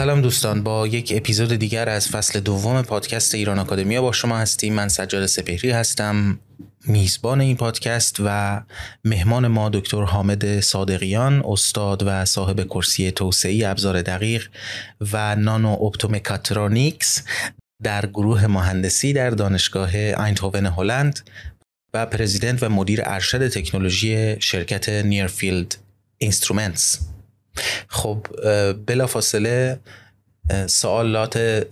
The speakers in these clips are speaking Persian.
سلام دوستان با یک اپیزود دیگر از فصل دوم پادکست ایران آکادمیا با شما هستیم. من سجاد سپهری هستم میزبان این پادکست و مهمان ما دکتر حامد صادقیان استاد و صاحب کرسی توسعه ابزار دقیق و nano-optomechatronics در گروه مهندسی در دانشگاه آیندهوون هلند و president و مدیر ارشد تکنولوژی شرکت Nearfield اینسترومنتس خب بلافاصله سوالات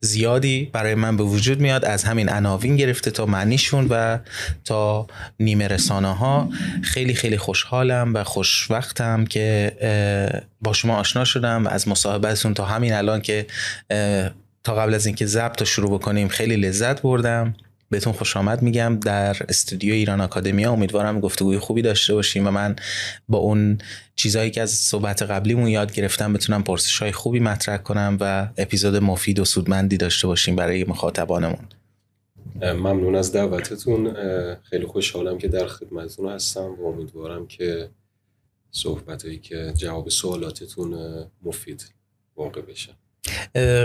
زیادی برای من به وجود میاد. از همین عناوین گرفته تا معنیشون و تا نیمه رسانه ها خیلی خیلی خوشحالم و خوشوقتم که با شما آشنا شدم از مصاحبتتون تا همین الان که تا قبل از اینکه ضبط رو شروع بکنیم خیلی لذت بردم. بهتون خوش آمد میگم در استودیو ایران آکادمیا امیدوارم گفتگوی خوبی داشته باشیم و من با اون چیزهایی که از صحبت قبلیمون یاد گرفتم بتونم پرسش های خوبی مطرح کنم و اپیزود مفید و سودمندی داشته باشیم برای مخاطبانمون. ممنون از دعوتتون. خیلی خوشحالم که در خدمتتون هستم و امیدوارم که صحبت که جواب سوالاتتون مفید واقع بشه.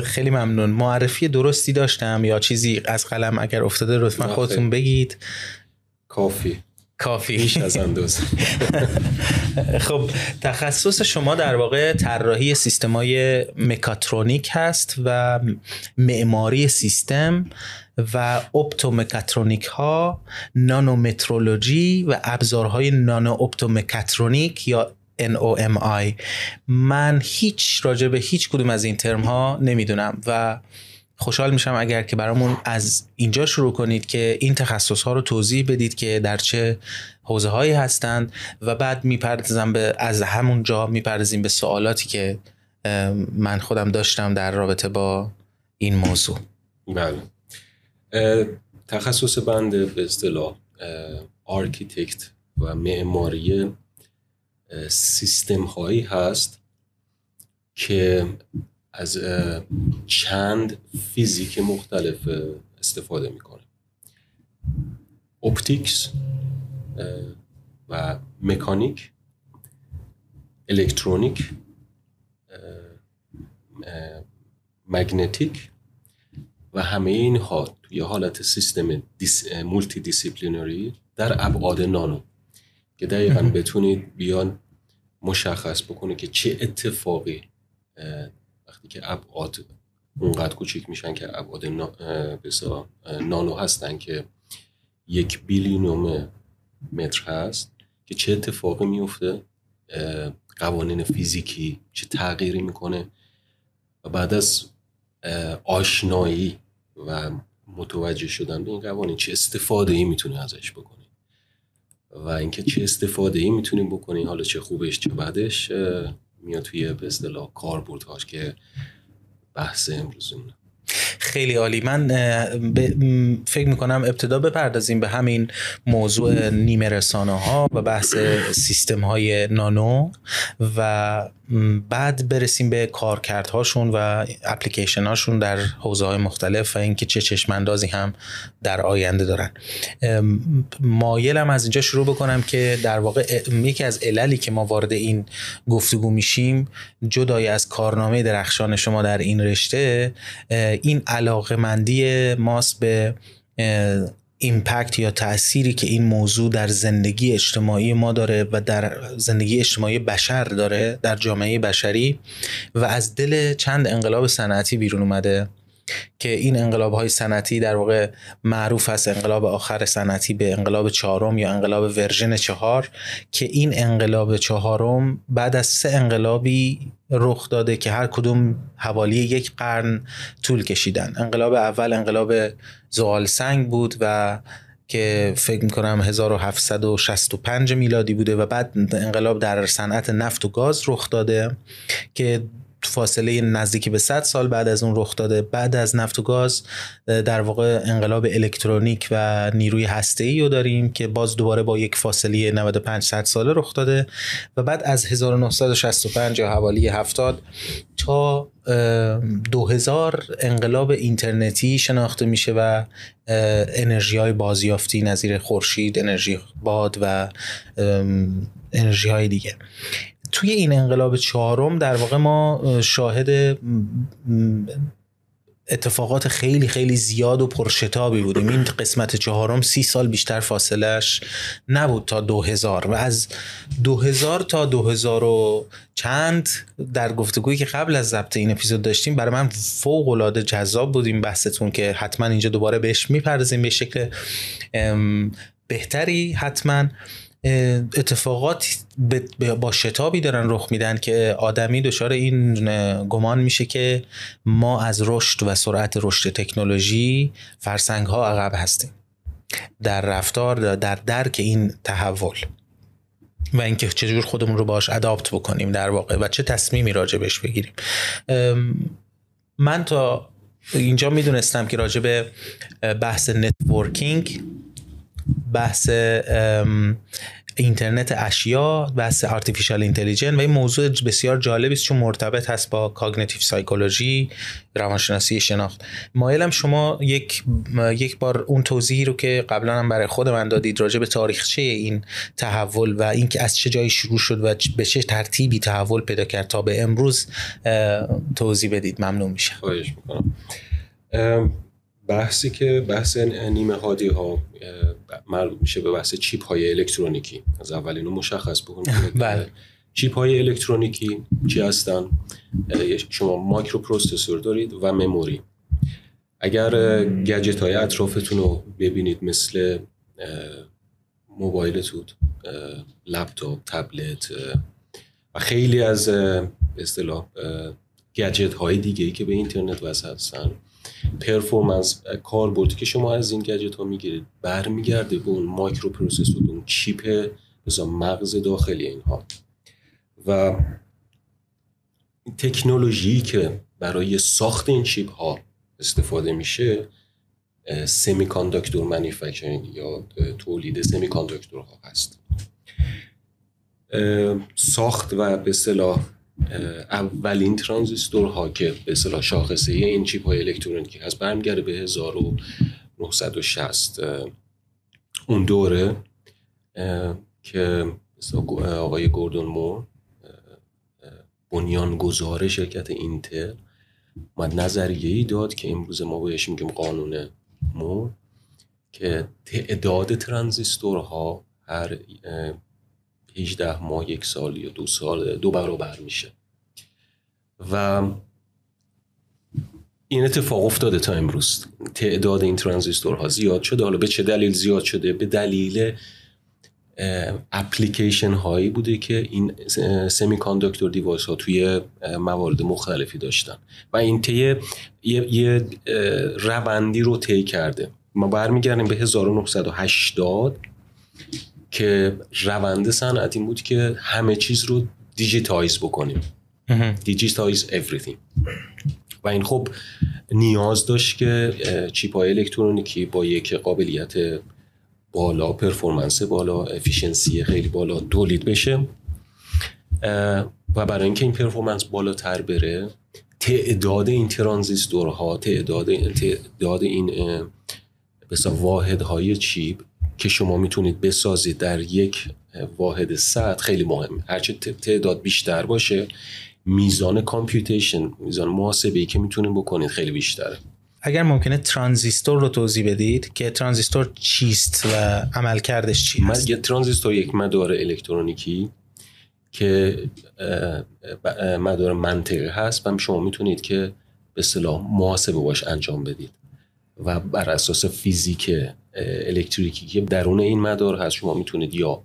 خیلی ممنون. معرفی درستی داشتم یا چیزی از قلم اگر افتاده لطفا خودتون بگید. کافی. کافی. بیش از اندازه. خب تخصص شما در واقع طراحی سیستمای مکاترونیک هست و معماری سیستم و اپتومکاترونیک ها نانومترولوژی و ابزارهای نانو اپتومکاترونیک یا NOMI من هیچ راجع به هیچ کدوم از این ترم ها نمی‌دونم و خوشحال میشم اگر که برامون از اینجا شروع کنید که این تخصص ها رو توضیح بدید که در چه حوزه هایی هستند و بعد می‌پردازم به از همون جا می‌پردازیم به سوالاتی که من خودم داشتم در رابطه با این موضوع. بله. تخصص بنده به اصطلاح architect و معماری سیستم هایی هست که از چند فیزیک مختلف استفاده می‌کنه. optics و مکانیک الکترونیک magnetic و همه اینها توی حالت سیستم دیس، multidisciplinary در ابعاد نانو. که دقیقا بتونید بیان مشخص بکنه که چه اتفاقی وقتی که ابعاد اونقدر کوچیک میشن که ابعاد نانو هستن که یک بیلینوم متر هست که چه اتفاقی میفته قوانین فیزیکی چه تغییری می‌کنه و بعد از آشنایی و متوجه شدن به این قوانین چه استفاده ای می‌تونه ازش بکنه. و اینکه چه استفاده ای می‌تونیم بکنیم حالا چه خوبش چه بعدش میاد توی به اصطلاح کاربردهاش که بحث امروزمونه. خیلی عالی. من فکر می‌کنم ابتدا بپردازیم به همین موضوع نیمه رسانه ها و بحث سیستم های نانو و بعد برسیم به کارکردهاشون و اپلیکیشن هاشون در حوزه های مختلف و اینکه چه چشماندازی هم در آینده دارن. مایلم از اینجا شروع بکنم که در واقع یکی از عللی که ما وارد این گفتگو میشیم جدای از کارنامه درخشان شما در این رشته این علاقه مندی ماست به ایمپکت یا تأثیری که این موضوع در زندگی اجتماعی ما داره و در زندگی اجتماعی بشر داره در جامعه بشری. و از دل چند انقلاب صنعتی بیرون اومده. که این انقلاب های صنعتی در واقع معروف است انقلاب آخر صنعتی به انقلاب چهارم یا انقلاب ورژن چهار که این انقلاب چهارم بعد از سه انقلابی رخ داده که هر کدوم حوالی یک قرن طول کشیدن. انقلاب اول انقلاب زغال سنگ بود و که فکر می‌کنم 1765 میلادی بوده و بعد انقلاب در صنعت نفت و گاز رخ داده که فاصله نزدیکی به 100 سال بعد از اون رخ داده. بعد از نفت و گاز در واقع انقلاب الکترونیک و نیروی هسته رو داریم که باز دوباره با یک فاصله 95 100 ساله رخ داده و بعد از 1965 یا حوالی 70 تا 2000 انقلاب اینترنتی شناخته میشه و انرژی های بازیافتی نظیر خورشید انرژی باد و انرژی های دیگه. توی این انقلاب چهارم در واقع ما شاهد اتفاقات خیلی خیلی زیاد و پرشتابی بودیم. این قسمت چهارم سی سال بیشتر فاصلش نبود تا دو هزار و از دو هزار تا دو هزار و چند در گفتگویی که قبل از ضبط این اپیزود داشتیم برای من فوق العاده جذاب بود این بحثتون که حتما اینجا دوباره بهش می‌پردازیم به شکل بهتری حتما. اتفاقات با شتابی دارن رخ میدن که آدمی دچار این گمان میشه که ما از رشد و سرعت رشد تکنولوژی فرسنگ ها عقب هستیم. در رفتار در درک این تحول و اینکه چجور خودمون رو باش اداپت بکنیم در واقع و چه تصمیمی راجبش بگیریم. من تا اینجا می‌دونستم که راجع به بحث networking بحث اینترنت اشیا بحث artificial intelligence و این موضوع بسیار جالبی است چون مرتبط هست با cognitive psychology روانشناسی شناخت. مایلم شما یک یک بار اون توضیحی رو که قبلا هم برای خود من دادید راجع به تاریخچه این تحول و اینکه از چه جایی شروع شد و به چه ترتیبی تحول پیدا کرد تا به امروز توضیح بدید. ممنون میشه خواهش می‌کنم. بحثی که بحث نیمه هادی ها مربوط میشه به بحث چیپ های الکترونیکی. از اول اینو مشخص بکنیم. بله. چیپ های الکترونیکی چی هستن؟ شما microprocessor دارید و memory. اگر گجت های اطرافتون رو ببینید مثل موبایلتون لپتاپ تبلت و خیلی از اصطلاح گجت های دیگه ای که به اینترنت وصل هستن. performance کاربردی که شما از این گجت ها می‌گیرید برمیگرده به اون microprocessor اون چیپ مغز داخلی اینها. و تکنولوژی که برای ساخت این چیپ ها استفاده میشه semiconductor manufacturing یا تولید سمی کانداکتور ها هست ساخت و به صلاح اولین ترانزیستور ها که به اصطلاح شاخصه این چیپ های الکترونیکی هست برمیگرده به 1960 اون دوره که آقای گوردون مور بنیانگذار شرکت اینتل اومد نظریه ای داد که امروز ما بهش میگیم قانون مور که تعداد ترانزیستورها هر 18 ماه یک سال یا دو سال دو برابر میشه. و این اتفاق افتاده تا امروز. تعداد این ترانزیستورها زیاد شده. حالا به چه دلیل زیاد شده؟ به دلیل اپلیکیشن هایی بوده که این semiconductor device ها توی موارد مختلفی داشتن. و این طی یه, روندی رو طی کرده. ما برمیگردیم به 1980 که روند صنعت این بود که همه چیز رو digitize بکنیم. digitize everything. و این خب نیاز داشت که چیپ های الکترونیکی با یک قابلیت بالا performance بالا efficiency خیلی بالا تولید بشه. و برای اینکه این performance بالاتر بره تعداد این ترانزیستورها تعداد تعداد این بسا واحدهای چیپ که شما می‌تونید بسازید در یک واحد سطح خیلی مهمه. هرچه تعداد بیشتر باشه میزان computation میزان محاسبه ای که می‌تونید بکنید خیلی بیشتره. اگر ممکنه ترانزیستور رو توضیح بدید که ترانزیستور چیست و عملکردش چی هست یه ترانزیستور یک مدار الکترونیکی که مدار منطقی هست. و شما می‌تونید که به صلاح محاسبه باش انجام بدید و بر اساس فیزیک الکتریکی که درون این مدار هست شما می‌تونید یا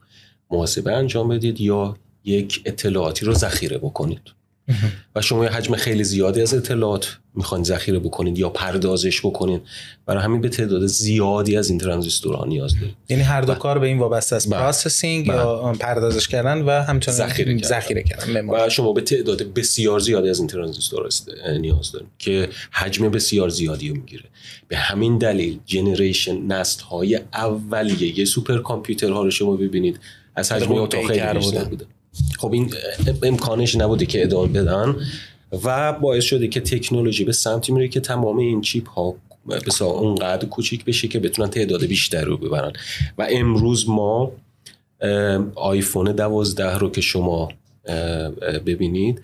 محاسبه انجام بدید یا یک اطلاعاتی رو ذخیره بکنید. و شما یه حجم خیلی زیادی از اطلاعات می‌خواین ذخیره بکنید یا پردازش بکنید برای همین به تعداد زیادی از این ترانزیستورها نیاز دارید یعنی هر دو کار به این وابسته است. processing یا بله. پردازش کردن و همچنین ذخیره کردن, ذخیره کردن. و شما به تعداد بسیار زیادی از این ترانزیستور نیاز دارید که حجم بسیار زیادی رو می‌گیره. به همین دلیل generation نسل های اولیه سوپر کامپیوترها رو شما ببینید. از حجم اتاق خیلی بوده خب این امکانش نبوده که ادامه بدن و باعث شده که تکنولوژی به سمتی میره که تمام این چیپ ها بسا اونقدر کوچیک بشه که بتونن تعداد بیشتر رو ببرن. و امروز ما آیفون دوازده رو که شما ببینید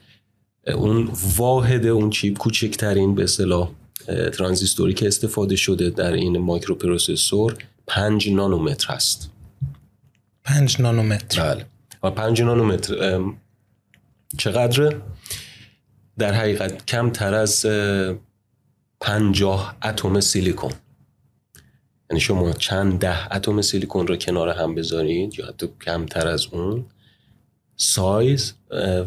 اون واحد اون چیپ کوچکترین به اصطلاح ترانزیستوری که استفاده شده در این microprocessor 5 نانومتر هست 5 نانومتر. بله. و 5 نانومتر. چقدره؟ در حقیقت کمتر از 50 اتم سیلیکون. یعنی شما چند ده اتم سیلیکون رو کنار هم بذارید یا حتی کمتر از اون سایز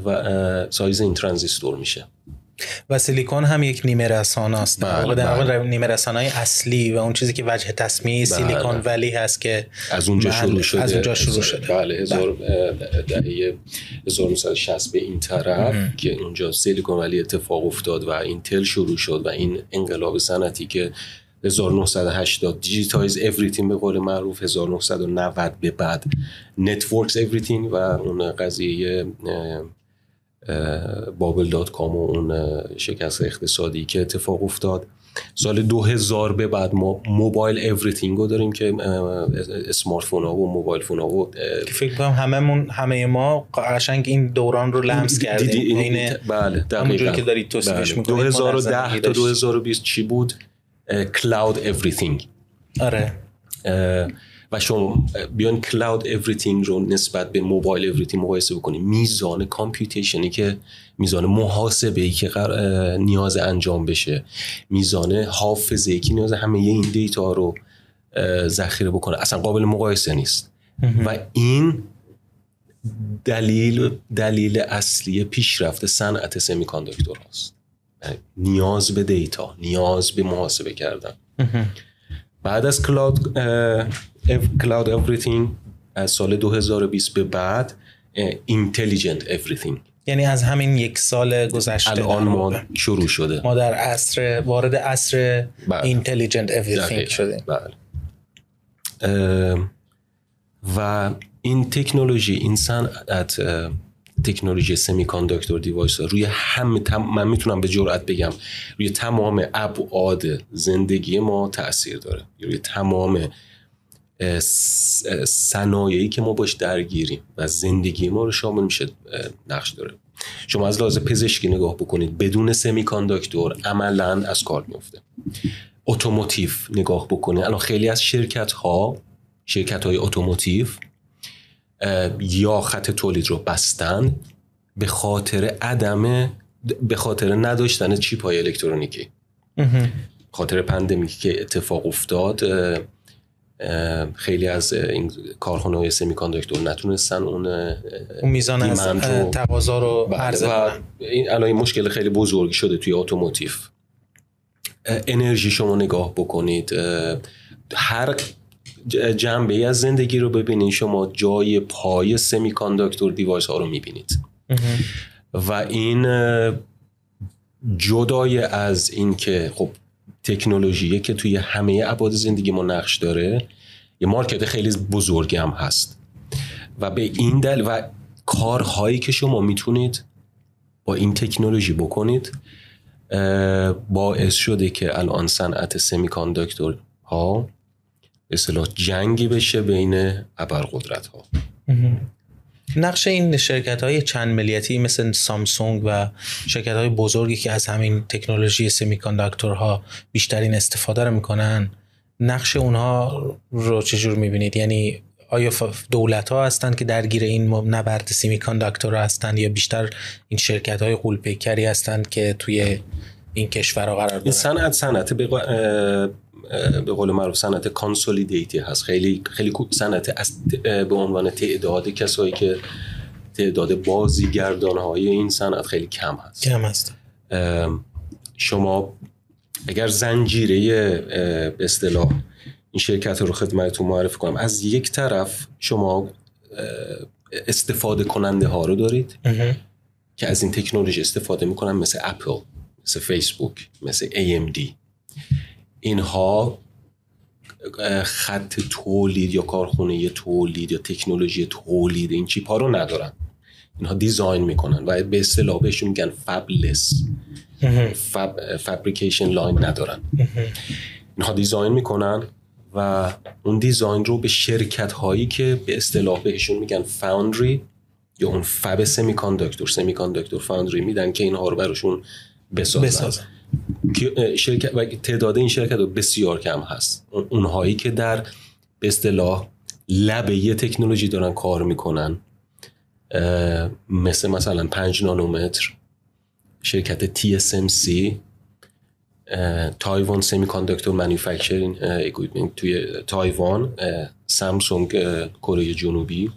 و سایز این ترانزیستور میشه. و سیلیکون هم یک نیمه رسانه است. بله، در واقع بله. نیمه رسانه های اصلی و اون چیزی که وجه تصمیه سیلیکون ولی هست که از اونجا محل- شروع شده. از اونجا شروع شده. بله هزار دهه 1960 به این طرف که اونجا سیلیکون ولی اتفاق افتاد و اینتل شروع شد و این انقلاب صنعتی که 1980 digitize everything به قول معروف 1990 به بعد network everything و اون قضیه bubble دات کام و اون شکست اقتصادی که اتفاق افتاد. سال 2000 به بعد ما mobile everything رو داریم که smartphone ها و mobile phone ها و که فکر کنم هممون همه ما قشنگ این دوران رو لمس کردیم. دیدی این عین بله دقیقا. که دارید توصیفش در 2010 زندگی تا داشتیم. 2020 چی بود؟ cloud everything. آره. و شما بیان cloud everything رو نسبت به mobile everything مقایسه بکنید میزان computation ی که میزان محاسبه ای که نیاز انجام بشه. میزان حافظه ای که نیاز همه این data رو ذخیره بکنه. اصلا قابل مقایسه نیست. و این دلیل دلیل اصلی پیشرفت صنعت semiconductor هست یعنی نیاز به data نیاز به محاسبه کردن. بعد از cloud cloud everything از سال 2020 به بعد intelligent everything یعنی از همین یک سال گذشته الان ما. شروع شده ما در عصر وارد عصر بله. intelligent everything دقیقاً. شدیم بله و این تکنولوژی این صنعت تکنولوژی semiconductor device روی همه تم... من می‌تونم به جرئت بگم روی تمام ابعاد زندگی ما تاثیر داره روی تمام صنایعی که ما باش درگیریم و زندگی ما رو شامل میشه نقش داره. شما از لحاظ پزشکی نگاه بکنید بدون semiconductor عملا از کار میفته automotive نگاه بکنید. الان خیلی از شرکت ها شرکت های automotive یا خط تولید رو بستن به خاطر عدم به خاطر نداشتن چیپ های الکترونیکی. خاطر pandemic ی که اتفاق افتاد خیلی از این کارخانه های semiconductor نتونستن اون اون میزان از تقاضا رو بله، عرضه کنن. این الان این مشکل خیلی بزرگی شده توی automotive انرژی شما نگاه بکنید هر جنبه ای از زندگی رو ببینید شما جای پای semiconductor device ها رو می‌بینید. و این جدای از این که خب تکنولوژی که توی همه ابعاد زندگی ما نقش داره یه مارکت خیلی بزرگی هم هست و به این دل و کارهایی که شما می‌تونید با این تکنولوژی بکنید باعث شده که الان صنعت سمی کاندکتور ها به جنگی بشه بین ابرقدرت ها. نقش این شرکت های چند ملیتی مثل سامسونگ و شرکت های بزرگی که از همین تکنولوژی سمی ها بیشترین استفاده رو می‌کنن نقش اونها رو چجور می‌بینید؟ یعنی آیا دولت ها هستند که درگیر این نبرد semiconductor هستند یا بیشتر این شرکت های غول‌پیکری هستند که توی این کشورها قرار این دارن؟ صنعت صنعت. اه، به قول معروف صنعت consolidated هست. خیلی خیلی صنعت به عنوان تعداد کسایی که تعداد بازیگردان های این صنعت خیلی کم هست. کم هست. شما اگر زنجیره به اصطلاح این شرکت رو خدمتتون معرفی کنم. از یک طرف شما استفاده کننده ها رو دارید. که از این تکنولوژی استفاده می‌کنن مثل اپل مثل فیسبوک مثل AMD اینها خط تولید یا کارخونه تولید یا تکنولوژی تولید این چیپ ها رو ندارن اینها design می‌کنن و به اصطلاح بهشون میگن fabless. fab fabrication line ندارن. اینها design می‌کنن و اون design رو به شرکت هایی که به اصطلاح بهشون میگن foundry یا اون fab semiconductor semiconductor foundry میدن که اینها رو براشون بسازن, بسازن. شرکت و تعداد این شرکت بسیار کم هست. اونهایی که در به اصطلاح لب یه تکنولوژی دارن کار می‌کنن مثل مثلا 5 نانومتر شرکت TSMC تایوان semiconductor equipment توی تایوان سامسونگ کره جنوبی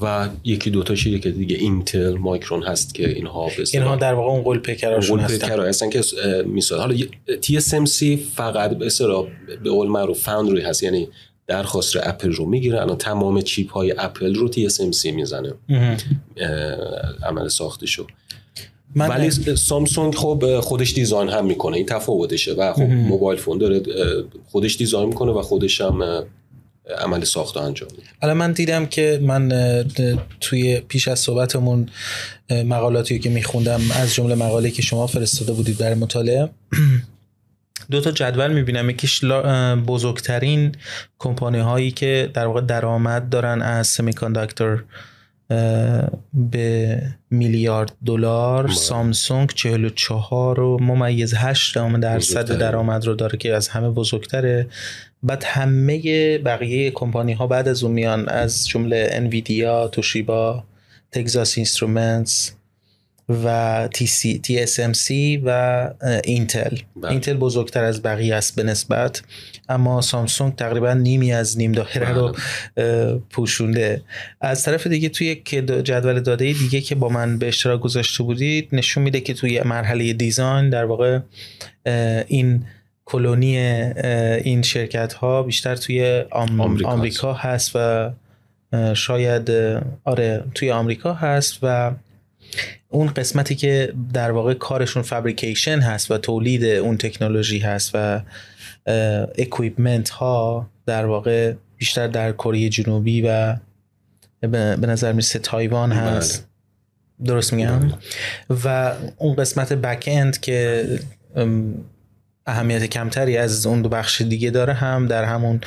و یکی دو تا شرکت دیگه Intel Micron هست که اینها اینها در واقع اون غول پیکراشون هستن. هستن که میسازن حالا TSMC فقط به اصطلاح به قول معروف foundry هست یعنی درخواست اپل رو می‌گیره. الان تمام چیپ های اپل رو TSMC می‌زنه. عمل ساخته شو من ولی سامسونگ خب خودش design هم می‌کنه. این تفاوتشه و خب mobile phone داره خودش design می‌کنه و خودش هم عمل ساخته انجام میده حالا من دیدم که من توی پیش از صحبتمون مقالاتی که میخوندم از جمله مقاله که شما فرستاده بودید برای مطالعه دو تا جدول می‌بینم. یکیش بزرگترین کمپانی هایی که در واقع درآمد دارن از سمیکانداکتور به میلیارد دلار بله. سامسونگ 44 و ممیز 8 درصد درآمد رو داره که از همه بزرگتره. بعد همه بقیه کمپانی ها بعد از اون میان از جمله انویدیا توشیبا Texas Instruments و تی, سی، TSMC و Intel بله. اینتل بزرگتر از بقیه است به نسبت اما سامسونگ تقریبا نیمی از نیم دایره رو بله. پوشونده از طرف دیگه توی جدول داده دیگه که با من به اشتراک گذاشته بودید نشون میده که توی مرحله design در واقع این کلونی این شرکت ها بیشتر توی آمریکا هست و شاید آره توی آمریکا هست و اون قسمتی که در واقع کارشون fabrication هست و تولید اون تکنولوژی هست و equipment ها در واقع بیشتر در کره جنوبی و به نظر می‌رسه تایوان بله. هست درست میگم بله. و اون قسمت back end که اهمیت کمتری از اون دو بخش دیگه داره هم در همون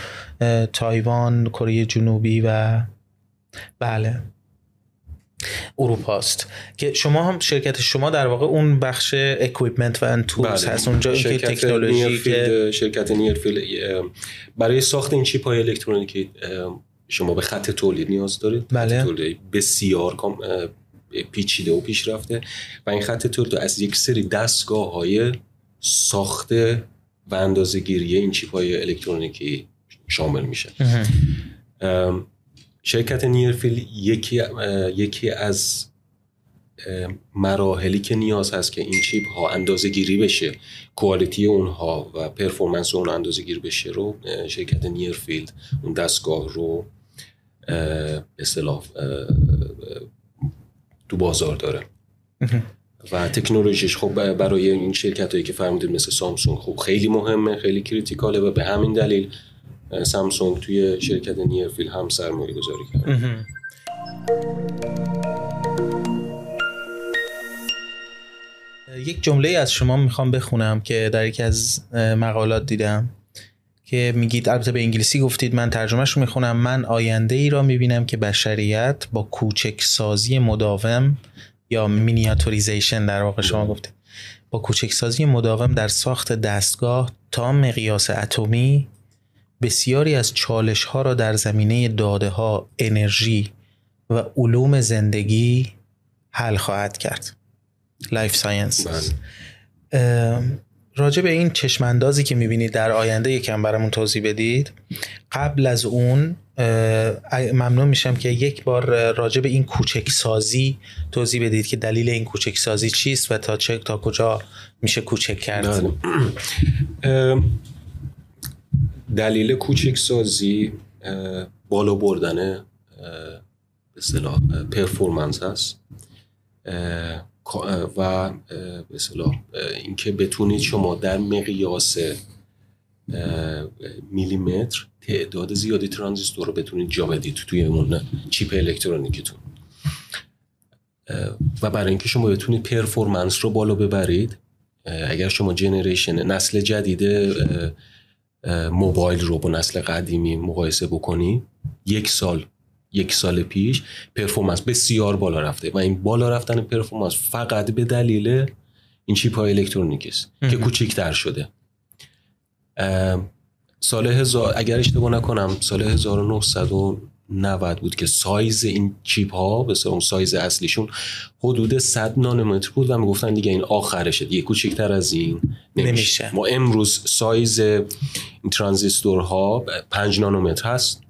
تایوان کره جنوبی و بله. اروپاست. که شما هم شرکت شما در واقع اون بخش equipment و tools بله. هست. اونجا این تکنولوژی که شرکت Nearfield برای ساخت این چیپ های الکترونیکی شما به خط تولید نیاز دارید. بله. تولید بسیار پیچیده و پیشرفته. و این خط تولید از یک سری دستگاه های ساخته و اندازه گیری این چیپ های الکترونیکی شامل میشه. شرکت نیرفیل یکی, یکی از مراحلی که نیاز هست که این چیپ ها اندازه گیری بشه کوالیتی اونها و پرفورمنس اون اندازه گیری بشه رو شرکت نیرفیلد اون دستگاه رو اصطلاح تو بازار داره. و تکنولوژیش خب برای این شرکت هایی که فرمودید مثل سامسونگ خب خیلی مهمه خیلی کریتیکاله و به همین دلیل سامسونگ توی شرکت نیرفیل هم سرمایه گذاری کرد یک جمله از شما می‌خوام بخونم که در یکی از مقالات دیدم که میگید البته به انگلیسی گفتید من ترجمهش رو می‌خونم. من آینده ای را می‌بینم که بشریت با کوچک سازی مداوم یا miniaturization در واقع شما گفتید با کوچک سازی مداوم در ساخت دستگاه تا مقیاس اتمی بسیاری از چالش ها را در زمینه داده ها، انرژی و علوم زندگی حل خواهد کرد. life science راجع به این چشماندازی که می‌بینید در آینده یکم برامون توضیح بدید قبل از اون ممنون میشم که یک بار راجع به این کوچک سازی توضیح بدید که دلیل این کوچک سازی چیست و تا چه تا کجا میشه کوچک کرد بله. دلیل کوچک سازی بالا بردن به پرفورمنس هست و به اینکه بتونید شما در مقیاس میلیمتر تعداد زیادی ترانزیستور رو بتونید جا بدید توی اون چیپ الکترونیکیتون. و برای اینکه شما بتونید performance رو بالا ببرید اگر شما generation نسل جدید موبایل رو با نسل قدیمی مقایسه بکنی یک سال یک سال پیش performance بسیار بالا رفته و این بالا رفتن performance فقط به دلیل این چیپ های الکترونیکی است که کوچکتر شده سال هزار اگر اشتباه نکنم سال 1990 بود که سایز این چیپ ها به اون سایز اصلیشون حدود 100 نانومتر بود و می‌گفتن دیگه این آخرشه دیگه کوچکتر از این نمیشه. نمیشه. ما امروز سایز این ترانزیستورها 5 نانومتر هست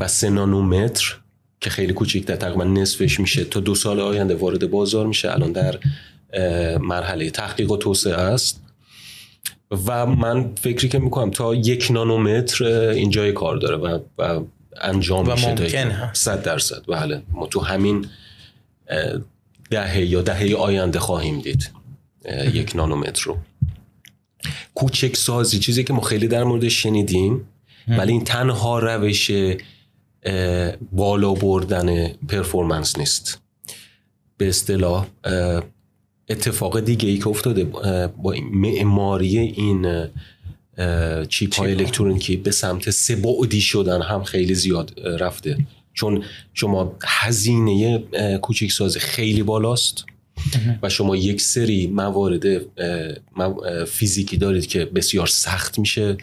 و 3 نانومتر که خیلی کوچیکتر تقریبا نصفش میشه. تا دو سال آینده وارد بازار میشه. الان در مرحله تحقیق و توسعه است. و من فکری که می‌کنم تا یک نانومتر اینجای کار داره و, و انجام و میشه ممکن صد درصد. بله. ما تو همین دهه یا دهه آینده خواهیم دید یک نانومتر رو. کوچک سازی چیزی که ما خیلی در مورد شنیدیم ولی این تنها روش بالا بردن پرفورمنس نیست. به اصطلاح اتفاق دیگه ای که افتاده با معماری این چیپ های الکترونیکی به سمت سه بعدی شدن هم خیلی زیاد رفته. چون شما هزینه کوچیک سازی خیلی بالاست و شما یک سری موارد فیزیکی دارید که بسیار سخت میشه.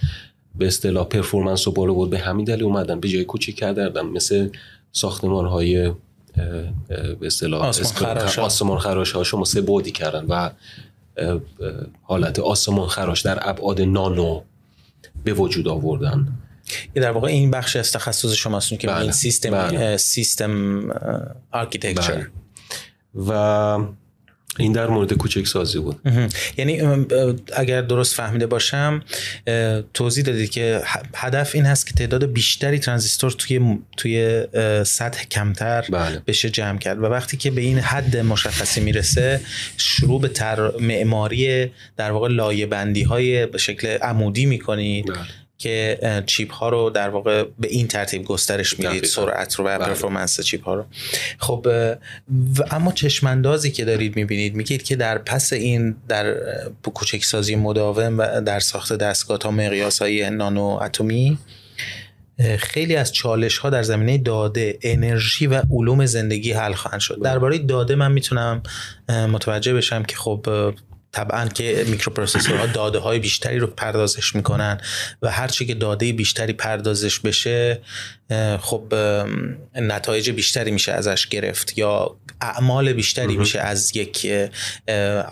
به اصطلاح پرفورمنس رو بالا بود به همین دلیل اومدن به جای کوچیک کردن مثل ساختمان های به اصطلاح آسمان خراش ها شما سه بودی کردن و حالت آسمان خراش در ابعاد نانو به وجود آوردن در واقع این بخش از تخصص شماست که بله. این سیستم بله. سیستم architecture و این در مورد کوچک سازی بود یعنی اگر درست فهمیده باشم توضیح دادید که هدف این هست که تعداد بیشتری ترانزیستور توی توی سطح کمتر بله. بشه جمع کرد و وقتی که به این حد مشخصی می‌رسه شروع به تر معماری در واقع لایه بندی های به شکل عمودی می‌کنید بله. که چیپ ها رو در واقع به این ترتیب گسترش می‌دید سرعت رو و. performance چیپ ها رو خب و اما چشماندازی که دارید می‌بینید میگید که در پس این در کوچک سازی مداوم و در ساخت دستگاه تا مقیاس های نانو اتمی خیلی از چالش ها در زمینه داده انرژی و علوم زندگی حل خواهند شد بله. درباره داده من می‌تونم متوجه بشم که خب طبعا که میکروپروسسورها داده های بیشتری رو پردازش می‌کنن و هرچی که داده بیشتری پردازش بشه خب نتایج بیشتری میشه ازش گرفت یا اعمال بیشتری میشه از یک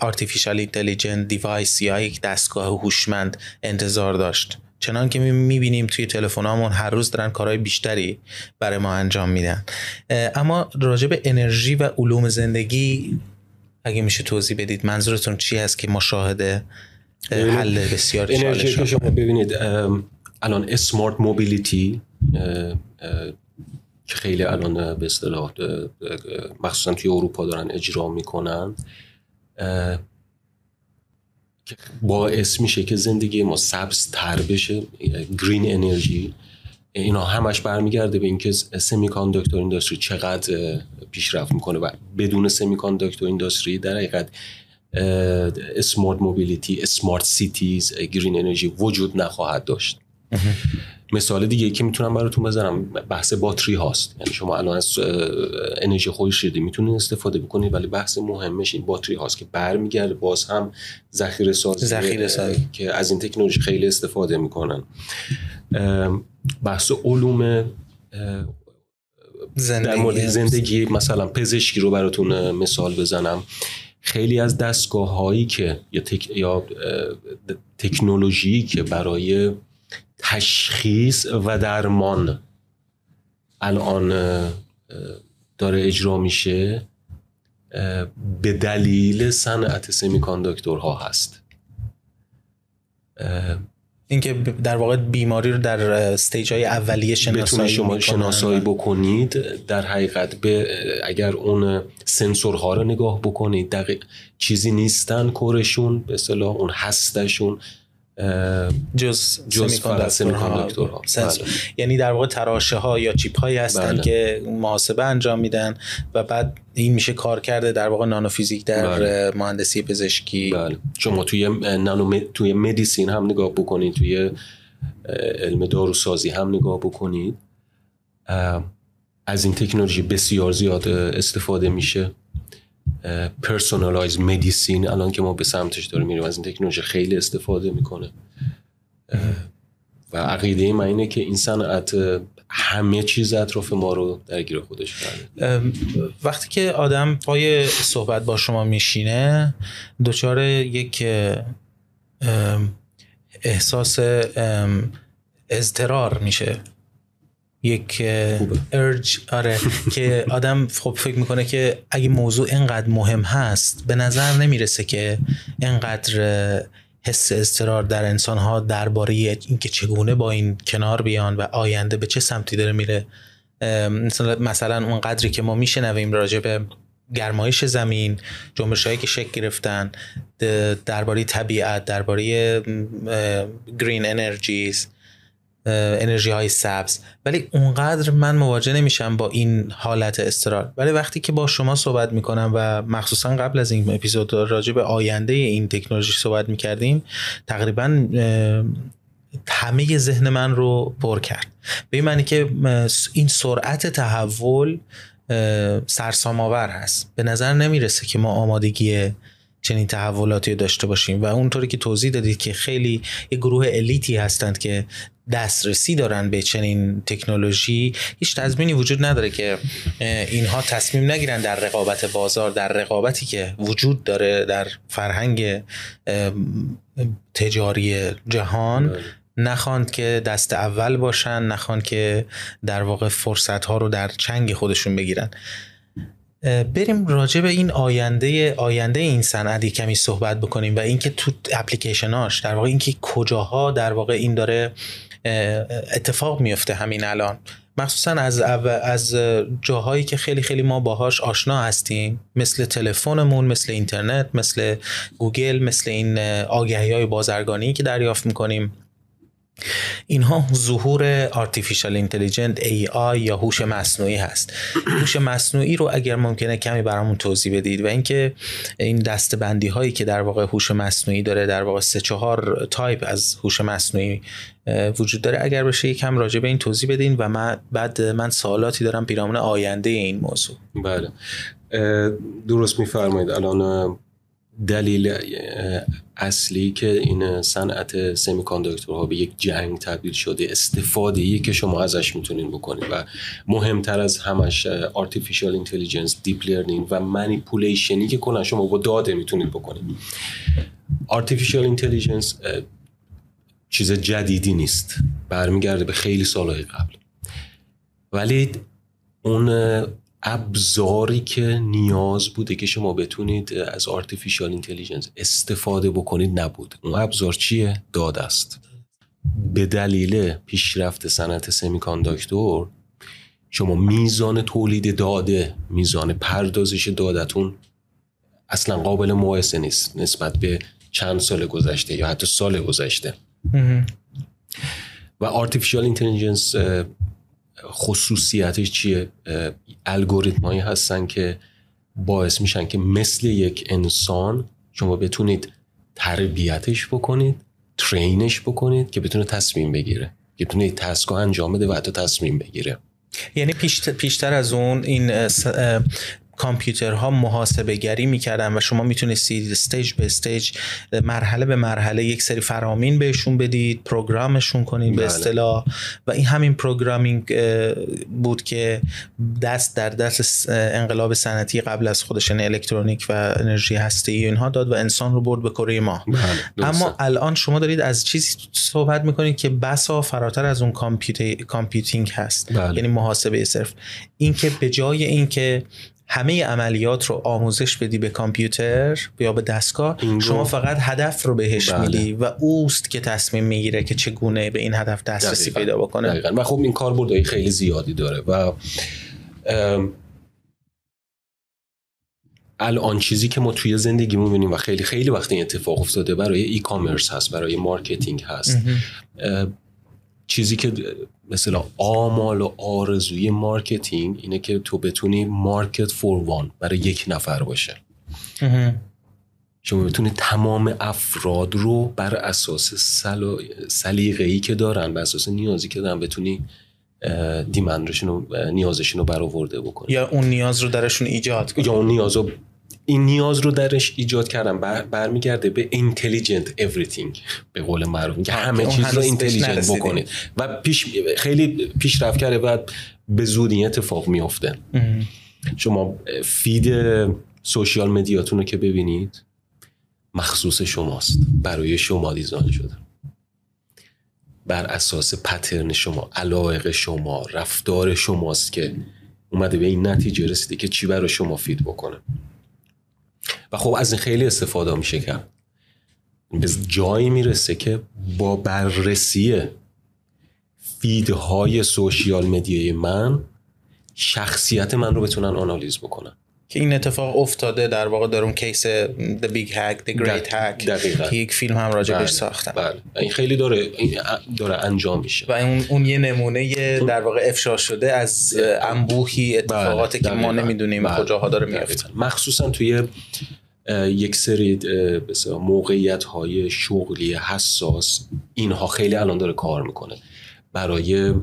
artificial intelligent device یا یک دستگاه هوشمند انتظار داشت. چنان که می‌بینیم توی تلفنامون هر روز دارن کارهای بیشتری برای ما انجام میدن. اما راجع به انرژی و علوم زندگی اگه میشه توضیح بدید منظورتون چی هست که مشاهده حل بسیار انرژی که شما ببینید الان اسمارت موبیلیتی که خیلی الان به اصطلاح مخصوصا توی اروپا دارن اجرا می‌کنن که باعث میشه که زندگی ما سبز تر بشه گرین انرژی اینا همش برمیگرده به اینکه سمی کاندکتور اینداستری چقدر پیشرفت می‌کنه و بدون سمی کاندکتور اینداستری در حقیقت smart mobility smart cities green energy وجود نخواهد داشت. مثال دیگه که می‌تونم براتون بزنم بحث باتری هاست. یعنی شما الان از انرژی خورشیدی می‌تونید استفاده بکنید ولی بحث مهمش این باتری هاست که برمیگرده باز هم ذخیره سازی که از این تکنولوژی خیلی استفاده می‌کنن. بحث علوم زندگی. در مورد زندگی مثلا پزشکی رو براتون مثال بزنم. خیلی از دستگاه هایی که یا, تک... یا تکنولوژی که برای تشخیص و درمان الان داره اجرا میشه به دلیل صنعت سمی ها هست اینکه در واقع بیماری رو در استیج های اولیه شناسایی شما شناسایی بکنید در حقیقت به اگر اون سنسورها رو نگاه بکنید دقیق چیزی نیستن کورشون به اصطلاح اون هستشون. جز جز ها بله. یعنی در واقع تراشه ها یا چیپ هایی هستن بله. که محاسبه انجام میدن و بعد این میشه کار کرده در واقع نانو فیزیک در بله. مهندسی پزشکی بله. شما توی نانو توی مدیسین هم نگاه بکنید توی علم داروسازی هم نگاه بکنید از این تکنولوژی بسیار زیاد استفاده میشه personalized medicine الان که ما به سمتش داریم میریم از این تکنولوژی خیلی استفاده می‌کنه. و عقیده من اینه که این صنعت همه چیز اطراف ما رو درگیر خودش کرده. وقتی که آدم پای صحبت با شما میشینه دچار یک احساس اضطرار میشه. یک ارج آره که آدم خب فکر می‌کنه که اگه موضوع اینقدر مهم هست به نظر نمی‌رسه که اینقدر حس اضطرار در انسان ها درباره اینکه چگونه با این کنار بیان و آینده به چه سمتی داره میره. مثلا مثلا اون قدری که ما میشنویم راجع به گرمایش زمین جنبش هایی که شکل گرفتن درباره طبیعت درباره گرین انرژیز انرژی های سبز. ولی اونقدر من مواجه نمیشم با این حالت استرار. ولی وقتی که با شما صحبت می‌کنم و مخصوصا قبل از این اپیزود راجع به آینده این تکنولوژی صحبت می‌کردیم تقریبا همه ذهن من رو پر کرد. به این معنی که این سرعت تحول سرسام آور هست. به نظر نمی‌رسه که ما آمادگی چنین تحولاتی داشته باشیم. و اونطوری که توضیح دادید که خیلی یه گروه الیتی هستند که دسترسی دارن به چنین تکنولوژی هیچ تضمینی وجود نداره که اینها تصمیم نگیرن در رقابت بازار در رقابتی که وجود داره در فرهنگ تجاری جهان بله. نخواند که دست اول باشن نخواند که در واقع فرصت ها رو در چنگ خودشون بگیرن بریم راجع به این آینده آینده این صنعت کمی صحبت بکنیم و اینکه تو اپلیکیشناش در واقع اینکه کجاها در واقع این داره اتفاق میفته همین الان. مخصوصا از از جاهایی که خیلی خیلی ما باهاش آشنا هستیم مثل تلفنمون مثل اینترنت مثل گوگل مثل این آگهی های بازرگانی که دریافت می‌کنیم. اینها ظهور artificial intelligent AI یا هوش مصنوعی هست. هوش مصنوعی رو اگر ممکنه کمی برامون توضیح بدید و اینکه این دسته بندی هایی که در واقع هوش مصنوعی داره در واقع سه چهار تایپ از هوش مصنوعی وجود داره اگر بشه یکم راجع به این توضیح بدین و من بعد من سوالاتی دارم پیرامون آینده این موضوع. بله. درست میفرمایید. الان دلیل اصلی که این صنعت سمی ها به یک جنگ تبدیل شده استفاده که شما ازش می‌تونین بکنید و مهمتر از همش artificial intelligence deep learning و manipulationی که کنن شما با داده می‌تونید بکنید artificial intelligence چیز جدیدی نیست. برمیگرده به خیلی سالهای قبل. ولی اون ابزاری که نیاز بوده که شما بتونید از آرتفیشال اینتلیجنس استفاده بکنید نبود اون ابزار چیه؟ داد است. به دلیل پیشرفت صنعت سمیکانداکتور شما میزان تولید داده میزان پردازش دادتون اصلا قابل مقایسه نیست نسبت به چند سال گذشته یا حتی سال گذشته. و آرتفیشال اینتلیجنس خصوصیتش چیه؟ الگوریتم هایی هستن که باعث میشن که مثل یک انسان شما بتونید تربیتش بکنید train ش بکنید که بتونه تصمیم بگیره. که بتونه task ا انجام بده و حتی تصمیم بگیره. یعنی پیشتر از اون این کامپیوترها محاسبه گری می‌کردن و شما می‌تونستید stage به stage مرحله به مرحله یک سری فرامین بهشون بدید program شون کنید به بله. اصطلاح. و این همین programming بود که دست در دست انقلاب صنعتی قبل از خودش یعنی الکترونیک و انرژی هسته ای اینها داد و انسان رو برد به کره ماه بله، اما الان شما دارید از چیزی صحبت می‌کنید که بسا فراتر از اون کامپیوتینگ هست. بله. یعنی محاسبه صرف. اینکه به جای اینکه همه عملیات رو آموزش بدی به کامپیوتر یا به دستگاه شما فقط هدف رو بهش بله. میدی و اوست که تصمیم می‌گیره که چگونه به این هدف دسترسی پیدا بکنه. دقیقا. و خب این کاربردهای خیلی زیادی داره و الان چیزی که ما توی زندگی می‌بینیم و خیلی خیلی وقت این اتفاق افتاده برای e-commerce هست برای marketing هست. چیزی که مثلا آمال و آرزوی marketing اینه که تو بتونی market for one برای یک نفر باشه. شما بتونی تمام افراد رو بر اساس سلیقه ای که دارن بر اساس نیازی که دارن بتونی demand شون و نیازشون رو برآورده بکنه یا اون نیاز رو درشون ایجاد کنه یا اون نیاز رو این نیاز رو درش ایجاد کردن بر برمیگرده به intelligent everything به قول معروف. که همه چیز رو intelligent. بکنید. و پیش خیلی پیشرفت کرده و به زودی اتفاق میفته شما feed social media تون رو که ببینید مخصوص شماست. برای شما design شده. بر اساس pattern شما علایق شما رفتار شماست که اومده به این نتیجه رسیده که چی برای شما feed بکنه. و خب از این خیلی استفاده میشه کرد. به جایی می‌رسه که با بررسی feed های social media ی من شخصیت من رو بتونن آنالیز بکنن. که این اتفاق افتاده در واقع در اون case The Big Hack The Great Hack دقیقاً. که یک فیلم هم راجع بله، بهش ساختن. بله. این خیلی داره این داره انجام میشه. و اون اون یه نمونه در واقع افشا شده از انبوهی اتفاقاتی که ما. نمی‌دونیم بله، کجاها داره. میفته. مخصوصا توی یک سری موقعیت های شغلی حساس اینها خیلی الان داره کار می‌کنه. برای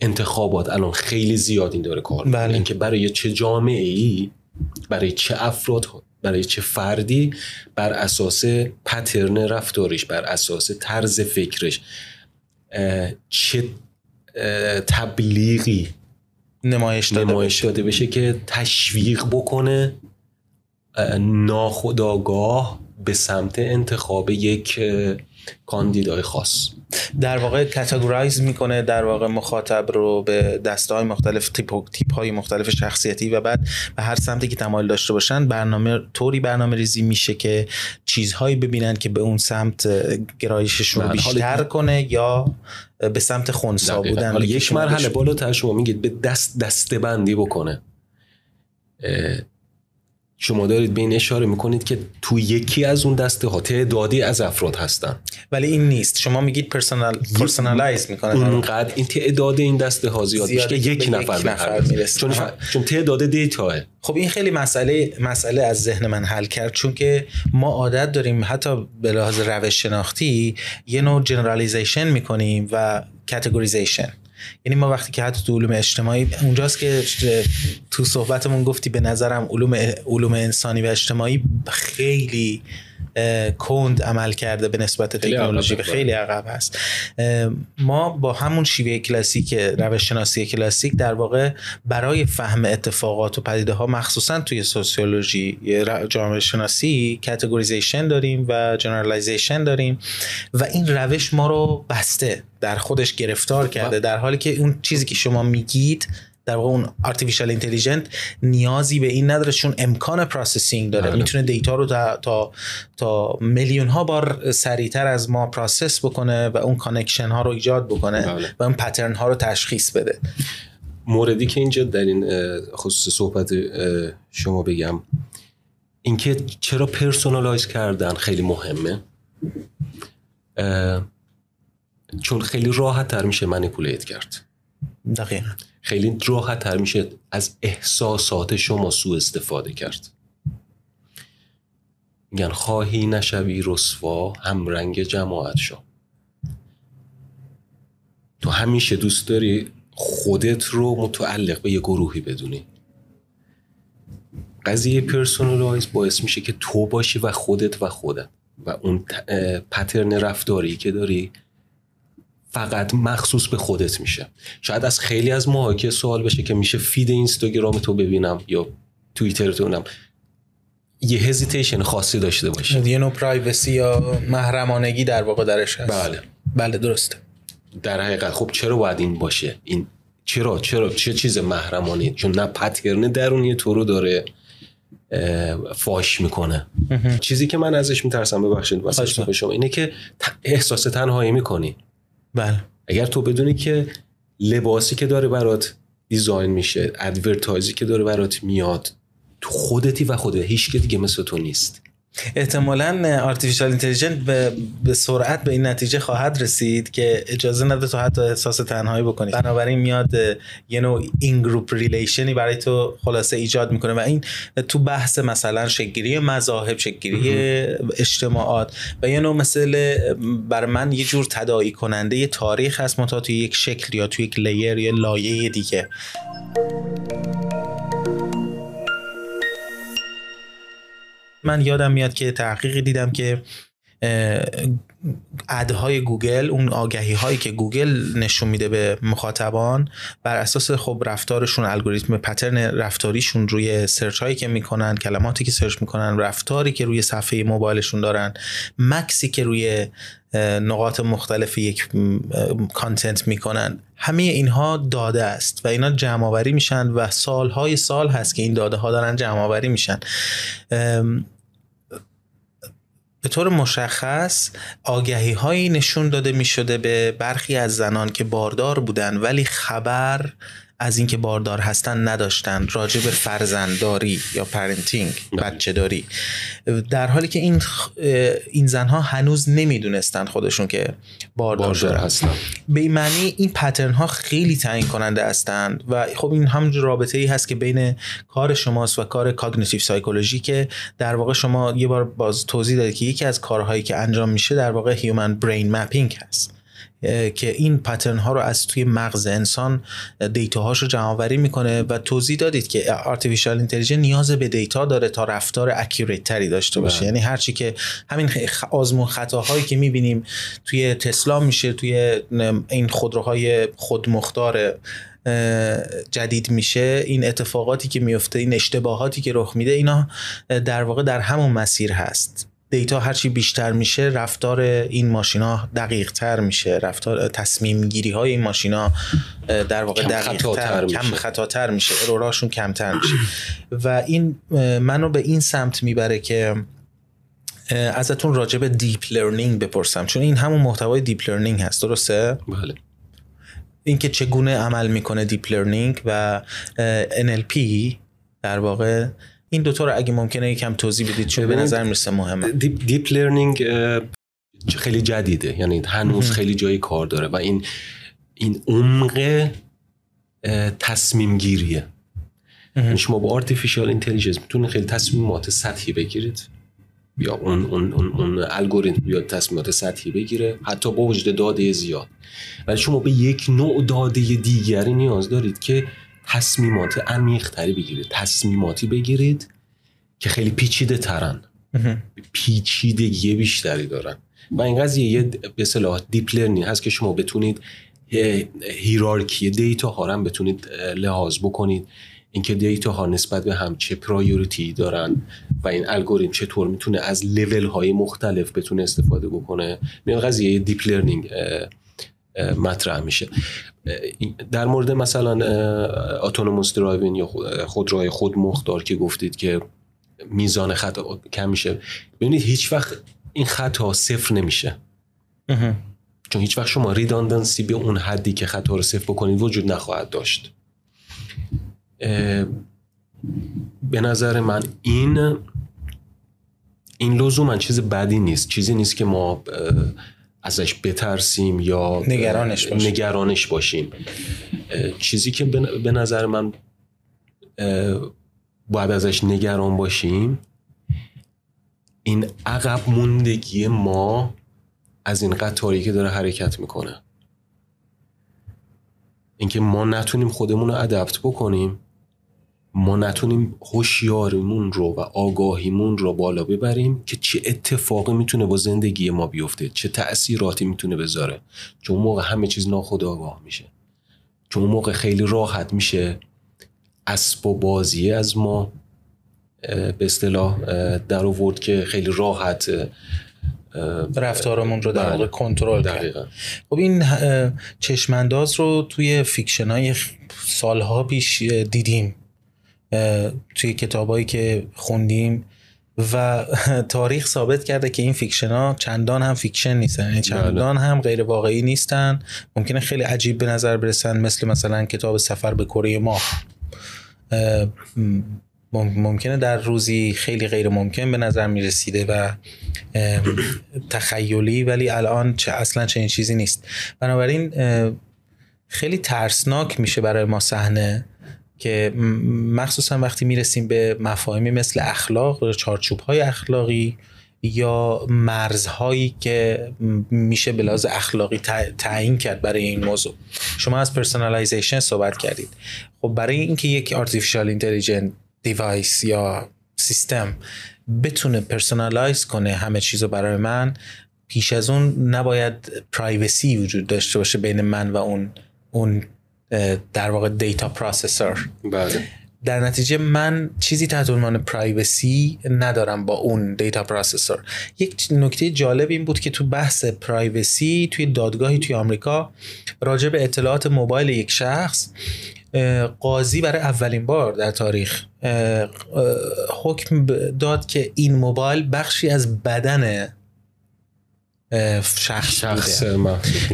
انتخابات الان خیلی زیاد این داره کار می‌کنه. بله. اینکه برای چه جامعه ای برای چه افراد برای چه فردی بر اساس پترن رفتارش بر اساس طرز فکرش چه تبلیغی نمایش داده نمایش داده بشه که تشویق بکنه اه، ناخودآگاه به سمت انتخاب یک کاندیدای خاص. در واقع کاتگورایز می‌کنه در واقع مخاطب رو به دسته های مختلف تیپ, تیپ های مختلف شخصیتی و بعد به هر سمتی که تمایل داشته باشن برنامه طوری برنامه ریزی میشه که چیزهایی ببینن که به اون سمت گرایششون رو بله، بیشتر کنه یا به سمت خونسا. بودن. یک مرحله بالاتر شما میگید به دست دسته بندی بکنه شما دارید به این اشاره می‌کنید که تو یکی از اون دسته ها تعدادی از افراد هستن. ولی این نیست. شما میگید personal personalize می‌کنه. اونقدر این تعداد این دسته ها زیاد میشه که یک نفر یک نفر. می‌رسه. چون. چون تعداد data ها خب این خیلی مسئله مسئله از ذهن من حل کرد. چون که ما عادت داریم حتی به لحاظ روش شناختی یه نوع generalization می‌کنیم و categorization یعنی ما وقتی که حتی تو علوم اجتماعی اونجاست که تو صحبتمون گفتی به نظرم علوم علوم انسانی و اجتماعی خیلی کند عمل کرده به نسبت تکنولوژی و عقبه. خیلی عقب هست ما با همون شیوه کلاسیک روش شناسی کلاسیک در واقع برای فهم اتفاقات و پدیده ها مخصوصا توی sociology جامعه شناسی categorization داریم و generalization داریم و این روش ما رو بسته در خودش گرفتار کرده در حالی که اون چیزی که شما میگید در واقع اون artificial intelligent نیازی به این نداره چون امکان processing داره. بله. می‌تونه data رو تا تا, تا میلیون ها بار سریعتر از ما process بکنه و اون connection ها رو ایجاد بکنه بله. و اون pattern ها رو تشخیص بده. موردی که اینجا در این خصوص صحبت شما بگم اینکه چرا personalize کردن خیلی مهمه. چون خیلی راحت تر میشه manipulate کرد. دقیقا. خیلی راحت تر میشه از احساسات شما سوء استفاده کرد. میگن خواهی نشوی رسوا هم رنگ جماعت شو. تو همیشه دوست داری خودت رو متعلق به یه گروهی بدونی. قضیه personalize باعث میشه که تو باشی و خودت و خودت. و اون pattern رفتاری که داری فقط مخصوص به خودت میشه. شاید از خیلی از ماها که سوال بشه که میشه feed اینستاگرام تو ببینم یا توییتر تو ببینم. یه هزیتیشن خاصی داشته باشه یه نوع پرایوسی یا محرمانگی در واقع درش هست. بله. بله درسته. در حقیقت خب چرا باید این باشه؟ این چرا چرا چه چیز محرمانه؟ چون نه پترن درونی تو رو داره فاش می‌کنه. چیزی که من ازش میترسم ببخشید واسه. شما. اینه که احساس تنهایی می‌کنی. بله. اگر تو بدونی که لباسی که داره برات design میشه advertise ی که داره برات میاد تو خودتی و خودت هیچ کی دیگه مثل تو نیست. احتمالا artificial intelligent به, به سرعت به این نتیجه خواهد رسید که اجازه نده تو حتی احساس تنهایی بکنی. بنابراین میاد یه نوع این group relation ی برای تو خلاصه ایجاد می‌کنه و این تو بحث مثلا شکل‌گیری مذاهب شکل‌گیری اجتماعات و یه نوع مثل برای من یه جور تداعی کننده یه تاریخ هست متا توی یک شکل یا توی یک layer یا لایه دیگه. من یادم میاد که تحقیقی دیدم که ad های گوگل اون آگهی هایی که گوگل نشون میده به مخاطبان بر اساس خب رفتارشون الگوریتم pattern رفتاریشون روی search هایی که می‌کنن کلماتی که search می‌کنن رفتاری که روی صفحه موبایلشون دارن مکثی که روی نقاط مختلف یک content می‌کنن همه اینها داده است و اینا جمع میشن و سالهای سال هست که این داده ها دارن جمع میشن. به طور مشخص آگهی هایی نشون داده می شده به برخی از زنان که باردار بودن ولی خبر از اینکه باردار هستن نداشتن. راجع به فرزندداری یا parenting بچه داری در حالی که این این زنها هنوز نمی‌دونستن خودشون که باردار, باردار هستن. به این معنی این pattern ها خیلی تعیین کننده هستند و خب این هم رابطه ای هست که بین کار شماست و کار cognitive psychology که در واقع شما یه بار باز توضیح دادید که یکی از کارهایی که انجام میشه در واقع human brain mapping هست. که این pattern ها رو از توی مغز انسان data هاش رو جمع آوری می‌کنه و توضیح دادید که artificial intelligence نیاز به data داره تا رفتار accurate تری داشته باشه بله. یعنی هرچی که همین آزمون خطاهایی که می‌بینیم توی تسلا میشه توی این خودروهای خودمختار جدید میشه این اتفاقاتی که میفته این اشتباهاتی که رخ میده اینا در واقع در همون مسیر هست دیتا هرچی بیشتر میشه رفتار این ماشینا دقیق تر میشه. رفتار تصمیم گیری های این ماشینا در واقع دقیق تر کم خطاتر میشه. اروراشون کمتر میشه. و این منو به این سمت می‌بره که ازتون راجع به deep learning بپرسم. چون این همون محتوای deep learning هست. درسته؟ بله. اینکه چگونه عمل می‌کنه deep learning و NLP در واقع این دوتا رو اگه ممکنه یکم توضیح بدید چون به نظر می‌رسه مهمه. deep, deep learning خیلی جدیده. یعنی هنوز خیلی جای کار داره و این این عمق تصمیم گیریه یعنی شما با artificial intelligence می‌تونید خیلی تصمیمات سطحی بگیرید. یا اون اون اون, اون الگوریتم بیاد تصمیمات سطحی بگیره حتی با وجود داده زیاد. ولی شما به یک نوع داده دیگری نیاز دارید که تصمیمات عمیق تری بگیرید. تصمیماتی بگیرید که خیلی پیچیده ترن. پیچیدگی بیشتری دارن. و این قضیه یه به اصطلاح deep هست که شما بتونید hierarchy data ها هم بتونید لحاظ بکنید. اینکه data ها نسبت به هم چه priority دارن و این الگوریتم چطور می‌تونه از لول های مختلف بتونه استفاده بکنه. میان قضیه deep learning مطرح میشه. در مورد مثلا autonomous driving یا خودروهای خود مختار که گفتید که میزان خطا کم میشه. ببینید هیچ وقت این خطا صفر نمیشه. چون هیچ وقت شما ریداندنسی به اون حدی که خطا رو صفر بکنید وجود نخواهد داشت. به نظر من این این لزوما چیز بدی نیست. چیزی نیست که ما ازش بترسیم یا نگرانش باشیم, نگرانش باشیم. چیزی که به نظر من باید ازش نگران باشیم این عقب موندگی ما از این قطاری که داره حرکت می‌کنه. اینکه ما نتونیم خودمون رو ادپت بکنیم. ما نتونیم هوشیاریمون رو و آگاهیمون رو بالا ببریم که چه اتفاقی می‌تونه با زندگی ما بیفته چه تأثیراتی می‌تونه بذاره. چون موقع همه چیز ناخودآگاه میشه. چون موقع خیلی راحت میشه اسباب بازی از ما به اصطلاح در آورد که خیلی راحت رفتارمون رو در واقع بله. کنترل کرد. خب این چشمانداز رو توی fiction های سالها پیش دیدیم. توی کتابایی که خوندیم و تاریخ ثابت کرده که این fiction ها چندان هم fiction نیستن. یعنی چندان هم غیر واقعی نیستن. ممکنه خیلی عجیب به نظر برسن مثل مثلا کتاب سفر به کره ماه. ممکنه در روزی خیلی غیر ممکن به نظر می رسیده و تخیلی ولی الان چه اصلا چنین چیزی نیست. بنابراین خیلی ترسناک میشه برای ما صحنه. که مخصوصا وقتی می‌رسیم به مفاهیمی مثل اخلاق چارچوب های اخلاقی یا مرزهایی که میشه به لحاظ اخلاقی تعیین کرد برای این موضوع. شما از personalization صحبت کردید. خب برای اینکه یک artificial intelligent device یا سیستم بتونه personalize کنه همه چیزو برای من پیش از اون نباید privacy وجود داشته باشه بین من و اون اون در واقع data processor. بله. در نتیجه من چیزی تحت عنوان privacy ندارم با اون data processor. یک نکته جالب این بود که تو بحث پرایوسی توی دادگاهی توی آمریکا راجع به اطلاعات موبایل یک شخص قاضی برای اولین بار در تاریخ حکم داد که این موبایل بخشی از بدن شخص, شخص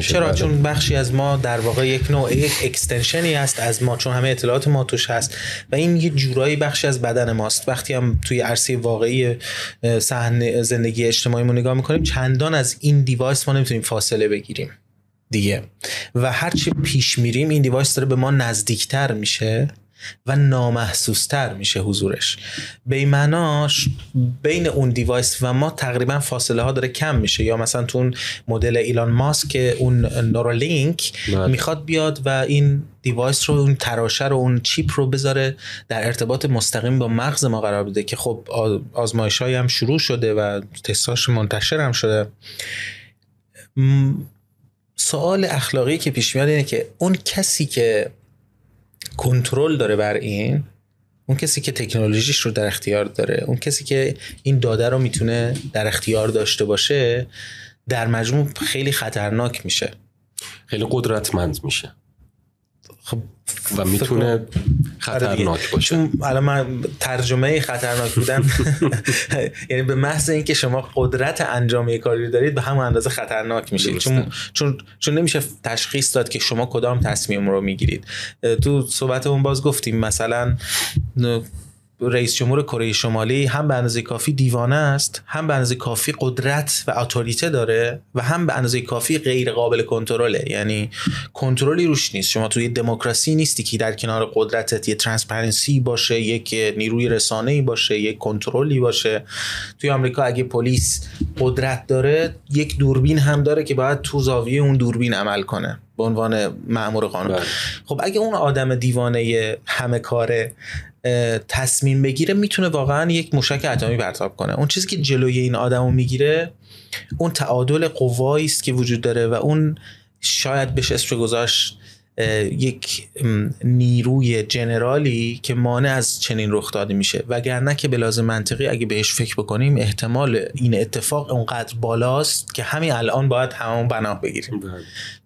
چرا؟ بله. چون بخشی از ما در واقع یک نوع یک اکستنشنی هست از ما چون همه اطلاعات ما توش هست. و این یه جورایی بخشی از بدن ماست. وقتی هم توی عرصه واقعی صحنه زندگی اجتماعی ما نگاه می‌کنیم چندان از این device ما نمی‌تونیم فاصله بگیریم دیگه. و هرچی پیش میریم این device داره به ما نزدیکتر میشه. و نامحسوستر میشه حضورش. به این معنا بین اون device و ما تقریبا فاصله ها داره کم میشه. یا مثلا تو اون مدل ایلان ماسک اون Neuralink بله. می‌خواد بیاد و این device رو اون تراشه رو اون chip رو بذاره در ارتباط مستقیم با مغز ما قرار بده که خب آزمایش هم شروع شده و تستاش منتشر هم شده. سوال اخلاقی که پیش میاد اینه که اون کسی که کنترل داره بر این اون کسی که تکنولوژیش رو در اختیار داره اون کسی که این داده رو می‌تونه در اختیار داشته باشه در مجموع خیلی خطرناک میشه. خیلی قدرتمند میشه. خب و می‌تونه خطرناک باشه. چون الان من ترجمه خطرناک بودن یعنی به محض اینکه شما قدرت انجام یک کاری دارید به همون اندازه خطرناک میشید. چون چون چون نمیشه تشخیص داد که شما کدام تصمیم رو می‌گیرید. تو صحبتمون باز گفتیم مثلا رئیس جمهور کره شمالی هم به اندازه کافی دیوانه است هم به اندازه کافی قدرت و اتوریته داره و هم به اندازه کافی غیر قابل کنترله. یعنی کنترلی روش نیست. شما توی دموکراسی نیستی که در کنار قدرتت یه transparency باشه یک نیروی رسانه ای باشه یک کنترلی باشه. توی آمریکا اگه پلیس قدرت داره یک دوربین هم داره که باید تو زاویه اون دوربین عمل کنه به عنوان مأمور قانون. بله. خب اگه اون آدم دیوانه همه کاره تصمیم بگیره می‌تونه واقعا یک موشک اتمی پرتاب کنه. اون چیزی که جلوی این آدمو می‌گیره اون تعادل قوایی است که وجود داره و اون شاید بهش اسم گذاشت یک نیروی general ی که مانع از چنین رخ داده میشه. وگرنه که به لحاظ منطقی اگه بهش فکر بکنیم احتمال این اتفاق اونقدر بالاست که همین الان باید هممون پناه بگیریم. بله.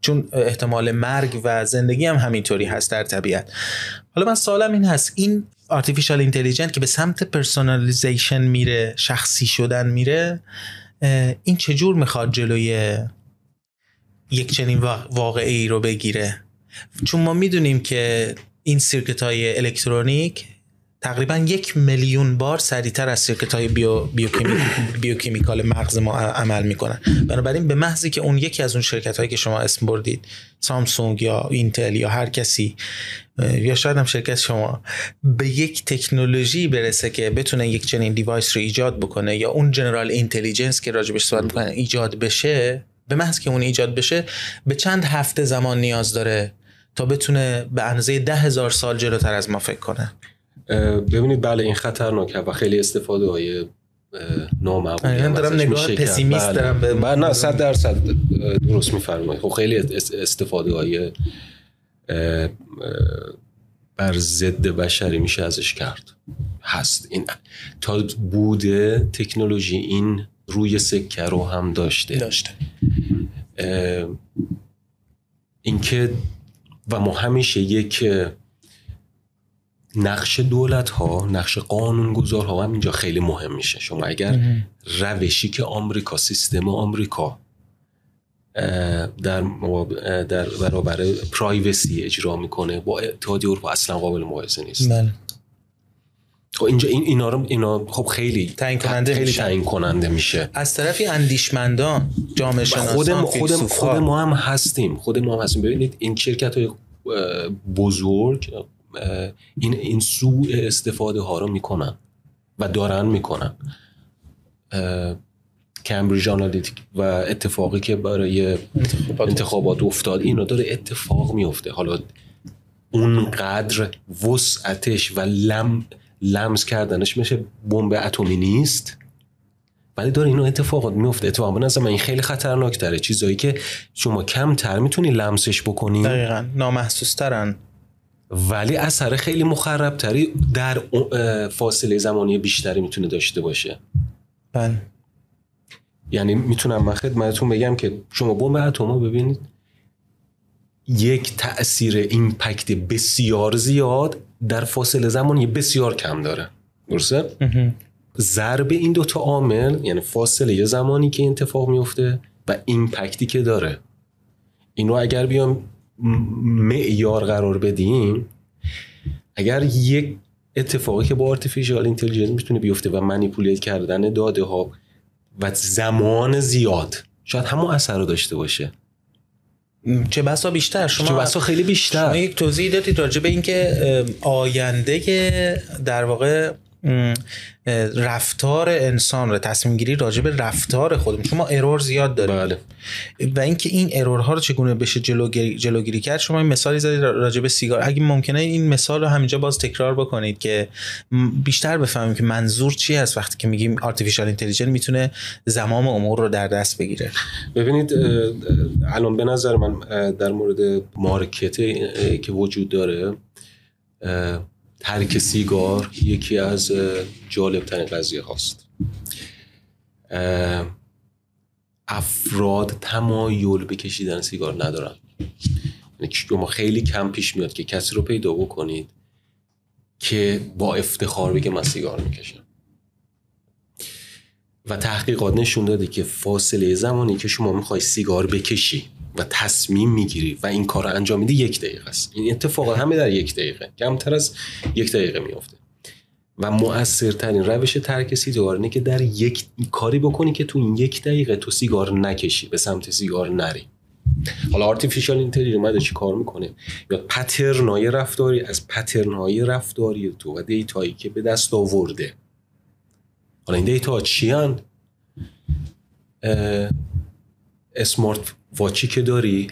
چون احتمال مرگ و زندگی هم همینطوری هست در طبیعت. حالا من سوالم این هست. این artificial intelligence که به سمت personalization میره شخصی شدن میره این چجور می‌خواد جلوی یک چنین واقعه‌ای رو بگیره؟ چون ما می‌دونیم که این circuit های الکترونیک تقریبا یک میلیون بار سریعتر از circuit های bio، biochemical مغز ما عمل می‌کنن. بنابراین به محضی که اون یکی از اون شرکت هایی که شما اسم بردید سامسونگ یا اینتل یا هر کسی یا شاید هم شرکت شما به یک تکنولوژی برسه که بتونه یک چنین device رو ایجاد بکنه یا اون general intelligence که راجبش صحبت می‌کنن ایجاد بشه به محض که اون ایجاد بشه به چند هفته زمان نیاز داره تا بتونه به اندازه ده هزار سال جلوتر از ما فکر کنه. ببینید بله این خطرناکه و خیلی استفاده های نامعقولی هم دارم نگاه پسیمیست بله. دارم به بله نه صد درصد درست میفرمایید. خب خیلی استفاده های بر ضد بشری میشه ازش کرد. هست. این تا بوده تکنولوژی این روی سکه رو هم داشته. داشته. اینکه و ما همیشه یک نقش دولت ها نقش قانونگذار ها هم اینجا خیلی مهم میشه. شما اگر روشی که آمریکا سیستم آمریکا در, در برابر پرایوسی اجرا می‌کنه با اتحادیه اروپا اصلا قابل مقایسه نیست. بله. خب اینجا این اینا رو اینا خب خیلی تعیین کننده خیلی. تعیین کننده میشه. از طرفی اندیشمندان جامعه شناسان خود ما خود, ما هم هستیم. خود ما هم هستیم. ببینید این شرکت های بزرگ این این سوء استفاده ها رو می‌کنن و دارن می‌کنن. کمبریج آنالیتیک و اتفاقی که برای انتخابات افتاد. اینا داره اتفاق میفته حالا اونقدر وسعتش و لم لمس کردنش مثل بمب اتمی نیست؟ ولی داره اینو اتفاقات میفته. اتفاقا به نظر من این خیلی خطرناک تره چیزایی که شما کمتر می‌تونی لمسش بکنی. دقیقا. نامحسوس ترن ولی اثر خیلی مخرب تری در فاصله زمانی بیشتری می‌تونه داشته باشه. بله. یعنی می‌تونم من خدمتتون بگم که شما بمب اتم ببینید. یک تاثیر ایمپکت بسیار زیاد در فاصله زمانی بسیار کم داره. درسته؟ ضرب این دوتا عامل یعنی فاصله زمانی که اتفاق میفته و impact ی که داره. اینو اگر بیام معیار قرار بدیم اگر یک اتفاقی که با artificial intelligence می‌تونه بیفته و manipulate کردن داده ها و زمان زیاد شاید همون اثر رو داشته باشه. چه بسا بیشتر؟ شما چه بسا خیلی شما بیشتر یک توضیح دادید راجع به اینکه آینده در واقع رفتار انسان رو تصمیم گیری راجع به رفتار خودمون. چون ما error زیاد داریم بله. و اینکه این error ها رو چگونه بشه جلوگیری, جلوگیری کرد شما این مثالی زدید راجع به سیگار. اگه ممکنه این مثال رو همینجا باز تکرار بکنید که بیشتر بفهمیم که منظور چی هست وقتی که میگیم artificial intelligence می‌تونه زمام امور رو در دست بگیره. ببینید الان به نظر من در مورد مارکت که وجود داره ترک سیگار یکی از جالب ترین قضیه هاست. افراد تمایل به کشیدن سیگار ندارن. یعنی شما خیلی کم پیش میاد که کسی رو پیدا بکنید که با افتخار بگه من سیگار می‌کشم. و تحقیقات نشون داده که فاصله زمانی که شما می‌خوای سیگار بکشی و تصمیم می‌گیری و این کار رو انجام میدی یک دقیقه است. این اتفاقات همه در یک دقیقه. کمتر از یک دقیقه میافته. و مؤثرترین روش ترک سیگار اینه که در یک کاری بکنی که تو این یک دقیقه تو سیگار نکشی به سمت سیگار نری. حالا artificial intelligence اومده چی کار می‌کنه؟ یا pattern ای رفتاری از pattern ای رفتاری تو و data یی که به دست آورده. حالا این دیتا چی؟ اسمارت واچی که داری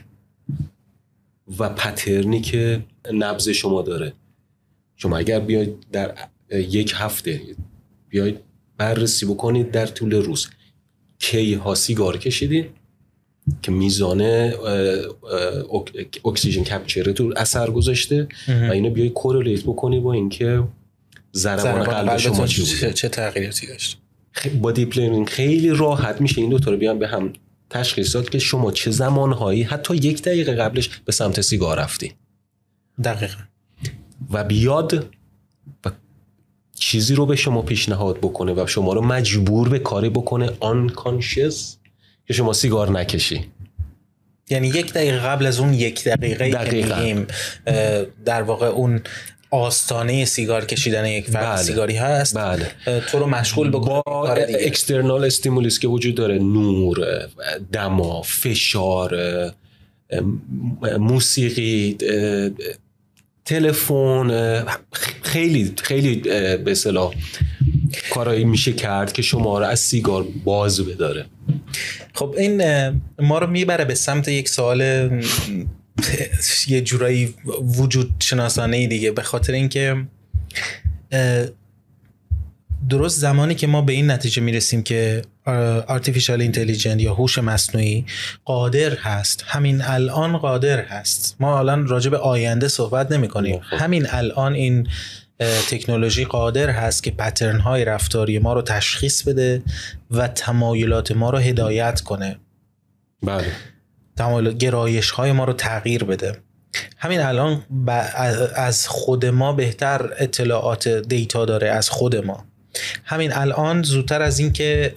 و پترنی که نبز شما داره. شما اگر بیاید در یک هفته بیاید بررسی بکنید در طول روز کی ها سیگار کشیدین که میزان اکسیژن کپچر تو اثر گذاشته؟ و اینو بیای کورلیت بکنی با اینکه ضربان قلب شما چی چه تغییراتی داشت؟ با دیپ خیلی راحت میشه این دو تا رو بیان به هم تشخیص داد که شما چه زمانهایی حتی یک دقیقه قبلش به سمت سیگار رفتی. دقیقا. و بیاد و چیزی رو به شما پیشنهاد بکنه و شما رو مجبور به کاری بکنه آنکانشس که شما سیگار نکشی. یعنی یک دقیقه قبل از اون یک دقیقه دقیقاً. در واقع اون آستانه سیگار کشیدن یک فرد بله. سیگاری هست بله تو رو مشغول بکنه با. اکسترنال استیمولیس که وجود داره نور دما فشار موسیقی تلفن خیلی خیلی به اصطلاح کارایی میشه کرد که شما رو از سیگار باز بداره خب این ما رو می‌بره به سمت یک سوال یه جورایی وجود شناسانه دیگه. به خاطر اینکه درست زمانی که ما به این نتیجه می‌رسیم که artificial intelligence یا هوش مصنوعی قادر هست همین الان قادر هست. ما الان راجع به آینده صحبت نمی کنیم خب. همین الان این تکنولوژی قادر هست که پترن های رفتاری ما رو تشخیص بده و تمایلات ما رو هدایت کنه. بله. تمایل گرایش های ما رو تغییر بده. همین الان از خود ما بهتر اطلاعات دیتا داره از خود ما. همین الان زودتر از اینکه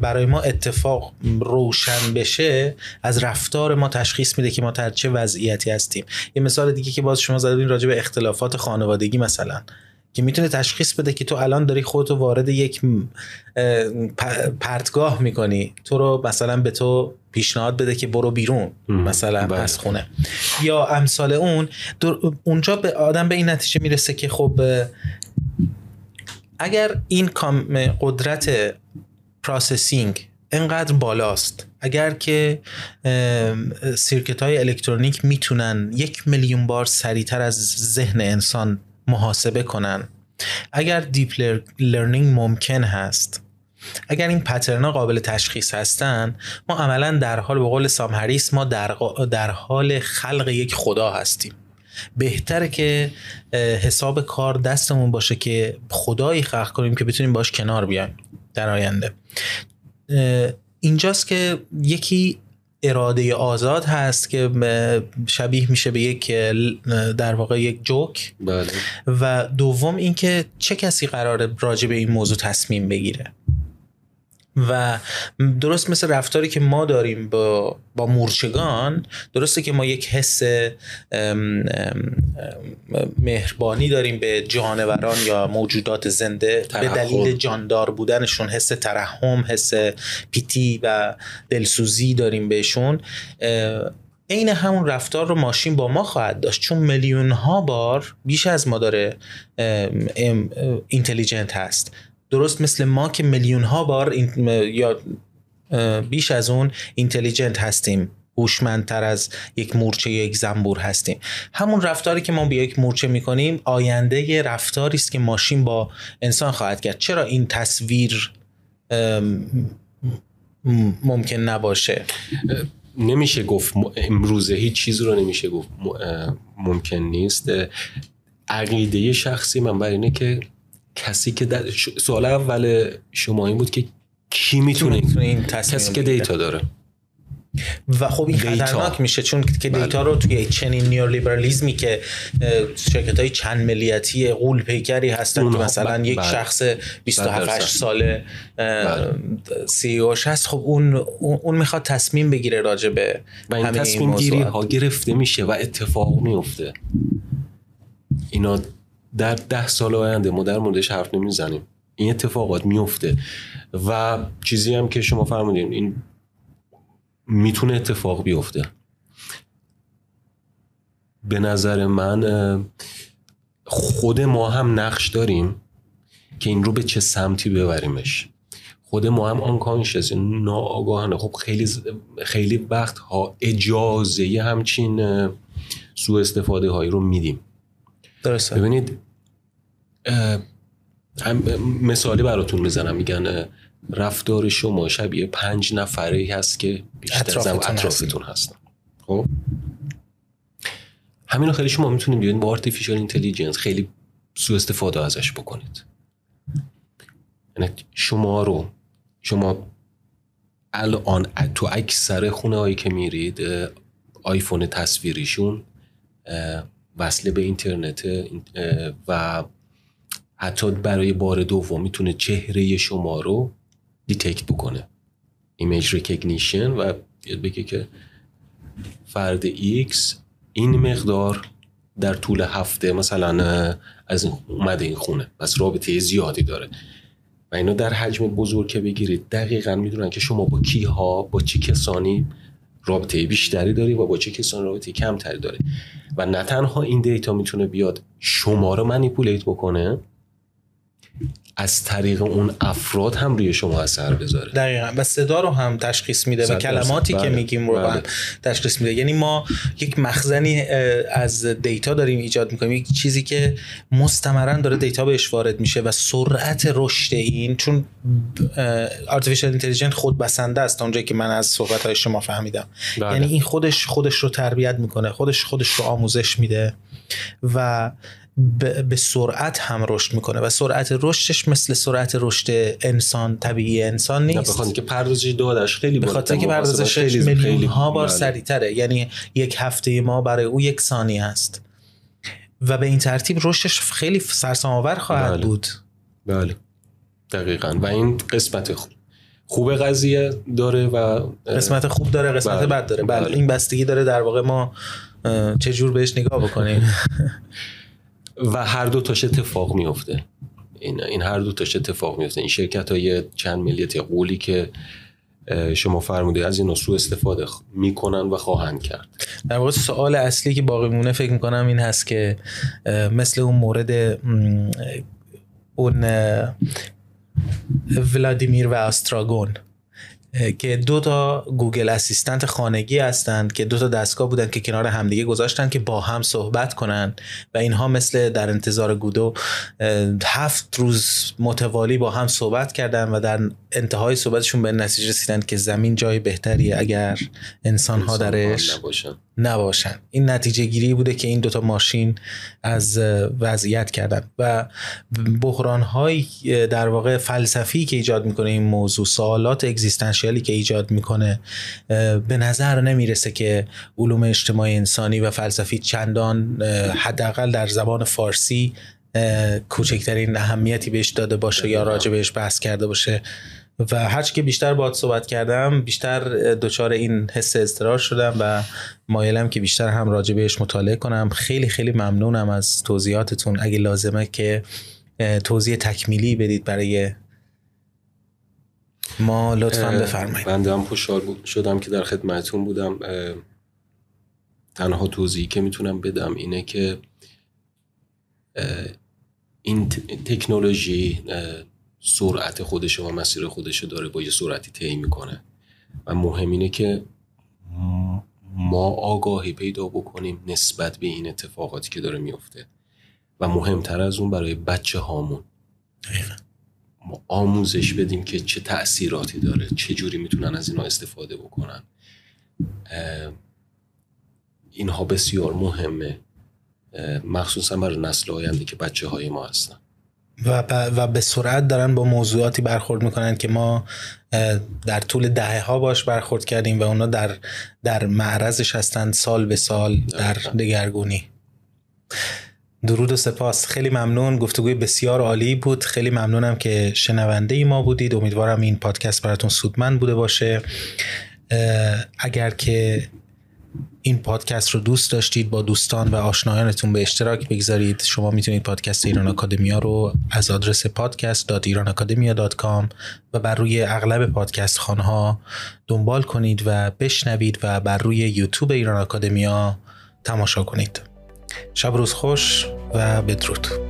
برای ما اتفاق روشن بشه از رفتار ما تشخیص میده که ما در چه وضعیتی هستیم. یه مثال دیگه که باز شما زدین راجع به اختلافات خانوادگی مثلا. که می‌تونه تشخیص بده که تو الان داری خودتو وارد یک پرتگاه می‌کنی. تو رو مثلا به تو پیشنهاد بده که برو بیرون مثلا بله. از خونه. یا امثال اون اونجا به آدم به این نتیجه می‌رسه که خب اگر این قدرت processing انقدر بالاست اگر که circuit های الکترونیک می‌تونن یک میلیون بار سریعتر از ذهن انسان محاسبه کنن. اگر deep learning ممکن هست. اگر این pattern ا قابل تشخیص هستن ما عملا در حال به قول سام هریس ما در, در حال خلق یک خدا هستیم. بهتره که حساب کار دستمون باشه که خدایی خلق کنیم که بتونیم باش کنار بیایم در آینده. اینجاست که یکی اراده آزاد هست که شبیه میشه به یک در واقع یک جوک بله. و دوم اینکه چه کسی قراره راجع به این موضوع تصمیم بگیره و درست مثل رفتاری که ما داریم با, با مورچگان درسته که ما یک حس مهربانی داریم به جانوران یا موجودات زنده به دلیل جاندار بودنشون حس ترحم حس پیتی و دلسوزی داریم بهشون. عین همون رفتار رو ماشین با ما خواهد داشت چون میلیون ها بار بیش از ما داره اینتلیجنت هست. درست مثل ما که میلیون ها بار یا بیش از اون اینتلیجنت هستیم. هوشمندتر از یک مورچه یا یک زنبور هستیم. همون رفتاری که ما با یک مورچه می‌کنیم آینده رفتاری است که ماشین با انسان خواهد کرد. چرا این تصویر ممکن نباشه؟ نمیشه گفت امروزه هیچ چیز رو نمیشه گفت ممکن نیست. عقیده شخصی من بر اینه که کسی که در سوال اول شما این بود که کی می‌تونه این کسی که دیتا داره و خب این خطرناک میشه چون که بله. دیتا رو توی چنین نیولیبرالیزمی که شرکت های چند ملیتی قول پیکری هستن که مثلا بله. یک شخص 27 بله. ساله سی اوش هست خب اون اون می‌خواد تصمیم بگیره راجع به و این تصمیم گیری ها گرفته میشه و اتفاق میفته اینا در ده سال آینده ما در موردش حرف نمی‌زنیم. این اتفاقات میفته و چیزی هم که شما فرمودین این می‌تونه اتفاق بیفته. به نظر من خود ما هم نقش داریم که این رو به چه سمتی ببریمش. خود ما هم آن ناآگاهانه. خب خیلی خیلی وقت ها اجازه همچین سوء استفاده هایی رو میدیم. درسته. ببینید مثالی براتون می‌زنم. میگن رفتار شما شبیه پنج نفره هست که بیشتر زم اطرافتون هستن. خب؟ همین خیلی شما می‌تونید بیاین با artificial intelligence خیلی سو استفاده ازش بکنید. یعنی شما رو شما الان تو اکثر خونه هایی که میرید آیفون تصویریشون وصله به اینترنت و حتی برای بار دوم می‌تونه چهره شما رو detect بکنه. image recognition و بیاد بگه که فرد X این مقدار در طول هفته مثلا از اومده این خونه. پس رابطه زیادی داره. و اینا در حجم بزرگ که بگیرید دقیقا می‌دونن که شما با کی ها با چه کسانی رابطه بیشتری داری و با چه کسانی رابطه کمتری داری. و نه تنها این data می‌تونه بیاد شما رو manipulate بکنه. از طریق اون افراد هم روی شما اثر بذاره دقیقا و صدا رو هم تشخیص میده و کلماتی که بله. میگیم رو بله. هم تشخیص میده یعنی ما یک مخزنی از دیتا داریم ایجاد می‌کنیم یک چیزی که مستمرا داره دیتا بهش وارد میشه و سرعت رشد این چون artificial intelligence خود بسنده است اونجایی که من از صحبت های شما فهمیدم بله. یعنی این خودش خودش رو تربیت می‌کنه خودش خودش رو آموزش میده و به سرعت هم رشد می‌کنه و سرعت رشدش مثل سرعت رشد انسان طبیعی انسان نیست بخاطر که پردازش دادش خیلی به خاطر که پردازش میلیون ها بار. سریعتره یعنی یک هفته ما برای او یک ثانیه است و به این ترتیب رشدش خیلی سرسام خواهد بله. بود بله دقیقا و این قسمت خوب خوب قضیه داره و قسمت خوب داره قسمت بله. بد داره بله. بله. این بستگی داره در واقع ما چه جور بهش نگاه بکنیم و هر دو تاش اتفاق میفته این, این هر دو تاش اتفاق میفته این شرکت های چند ملیت قولی که شما فرمودید از این سو استفاده می‌کنن و خواهند کرد. در واقع سوال اصلی که باقی مونه فکر می‌کنم این هست که مثل اون مورد اون ولادیمیر و استراگون. که دو تا گوگل اسیستنت خانگی هستند که دو تا دستگاه بودن که کنار همدیگه گذاشتن که با هم صحبت کنن و اینها مثل در انتظار گودو هفت روز متوالی با هم صحبت کردن و در انتهای صحبتشون به نتیجه رسیدن که زمین جای بحتریه اگر انسان ها درش نباشن. نباشن. این نتیجه گیری بوده که این دوتا ماشین از وضعیت کردن. و بحران های در واقع فلسفی که ایجاد می‌کنه این موضوع سوالات اگزیستانشیالی که ایجاد می‌کنه به نظر نمی‌رسه که علوم اجتماعی انسانی و فلسفی چندان حداقل در زبان فارسی کوچکترین اهمیتی بهش داده باشه یا راجع بهش بحث کرده باشه. و هرچی که بیشتر باید صحبت کردم بیشتر دچار این حس اضطرار شدم و مایلم که بیشتر هم راجع بهش مطالعه کنم. خیلی خیلی ممنونم از توضیحاتتون. اگه لازمه که توضیح تکمیلی بدید برای ما لطفا بفرمایید. بنده هم خوشحال شدم که در خدمتون بودم. تنها توضیحی که می‌تونم بدم اینه که این تکنولوژی سرعت خودش و مسیر خودش داره با یه سرعتی طی می‌کنه. و مهم اینه که ما آگاهی پیدا بکنیم نسبت به این اتفاقاتی که داره میفته و مهمتر از اون برای بچه هامون. ما آموزش بدیم که چه تأثیراتی داره چه جوری می‌تونن از اینا استفاده بکنن. اینها بسیار مهمه مخصوصا برای نسل آینده که بچه های ما هستن. و, و به سرعت دارن با موضوعاتی برخورد می‌کنن که ما در طول دهه ها باش برخورد کردیم و اونا در در معرضش هستند سال به سال در دگرگونی. درود و سپاس. خیلی ممنون. گفتگوی بسیار عالی بود. خیلی ممنونم که شنونده ای ما بودید. امیدوارم این پادکست براتون سودمند بوده باشه. اگر که این پادکست رو دوست داشتید با دوستان و آشنایانتون به اشتراک بگذارید. شما می‌تونید پادکست ایران اکادمیا رو از آدرس podcast.iranacademia.com و بر روی اغلب پادکست خانها دنبال کنید و بشنوید و بر روی یوتیوب ایران اکادمیا تماشا کنید. شب روز خوش و بدرود.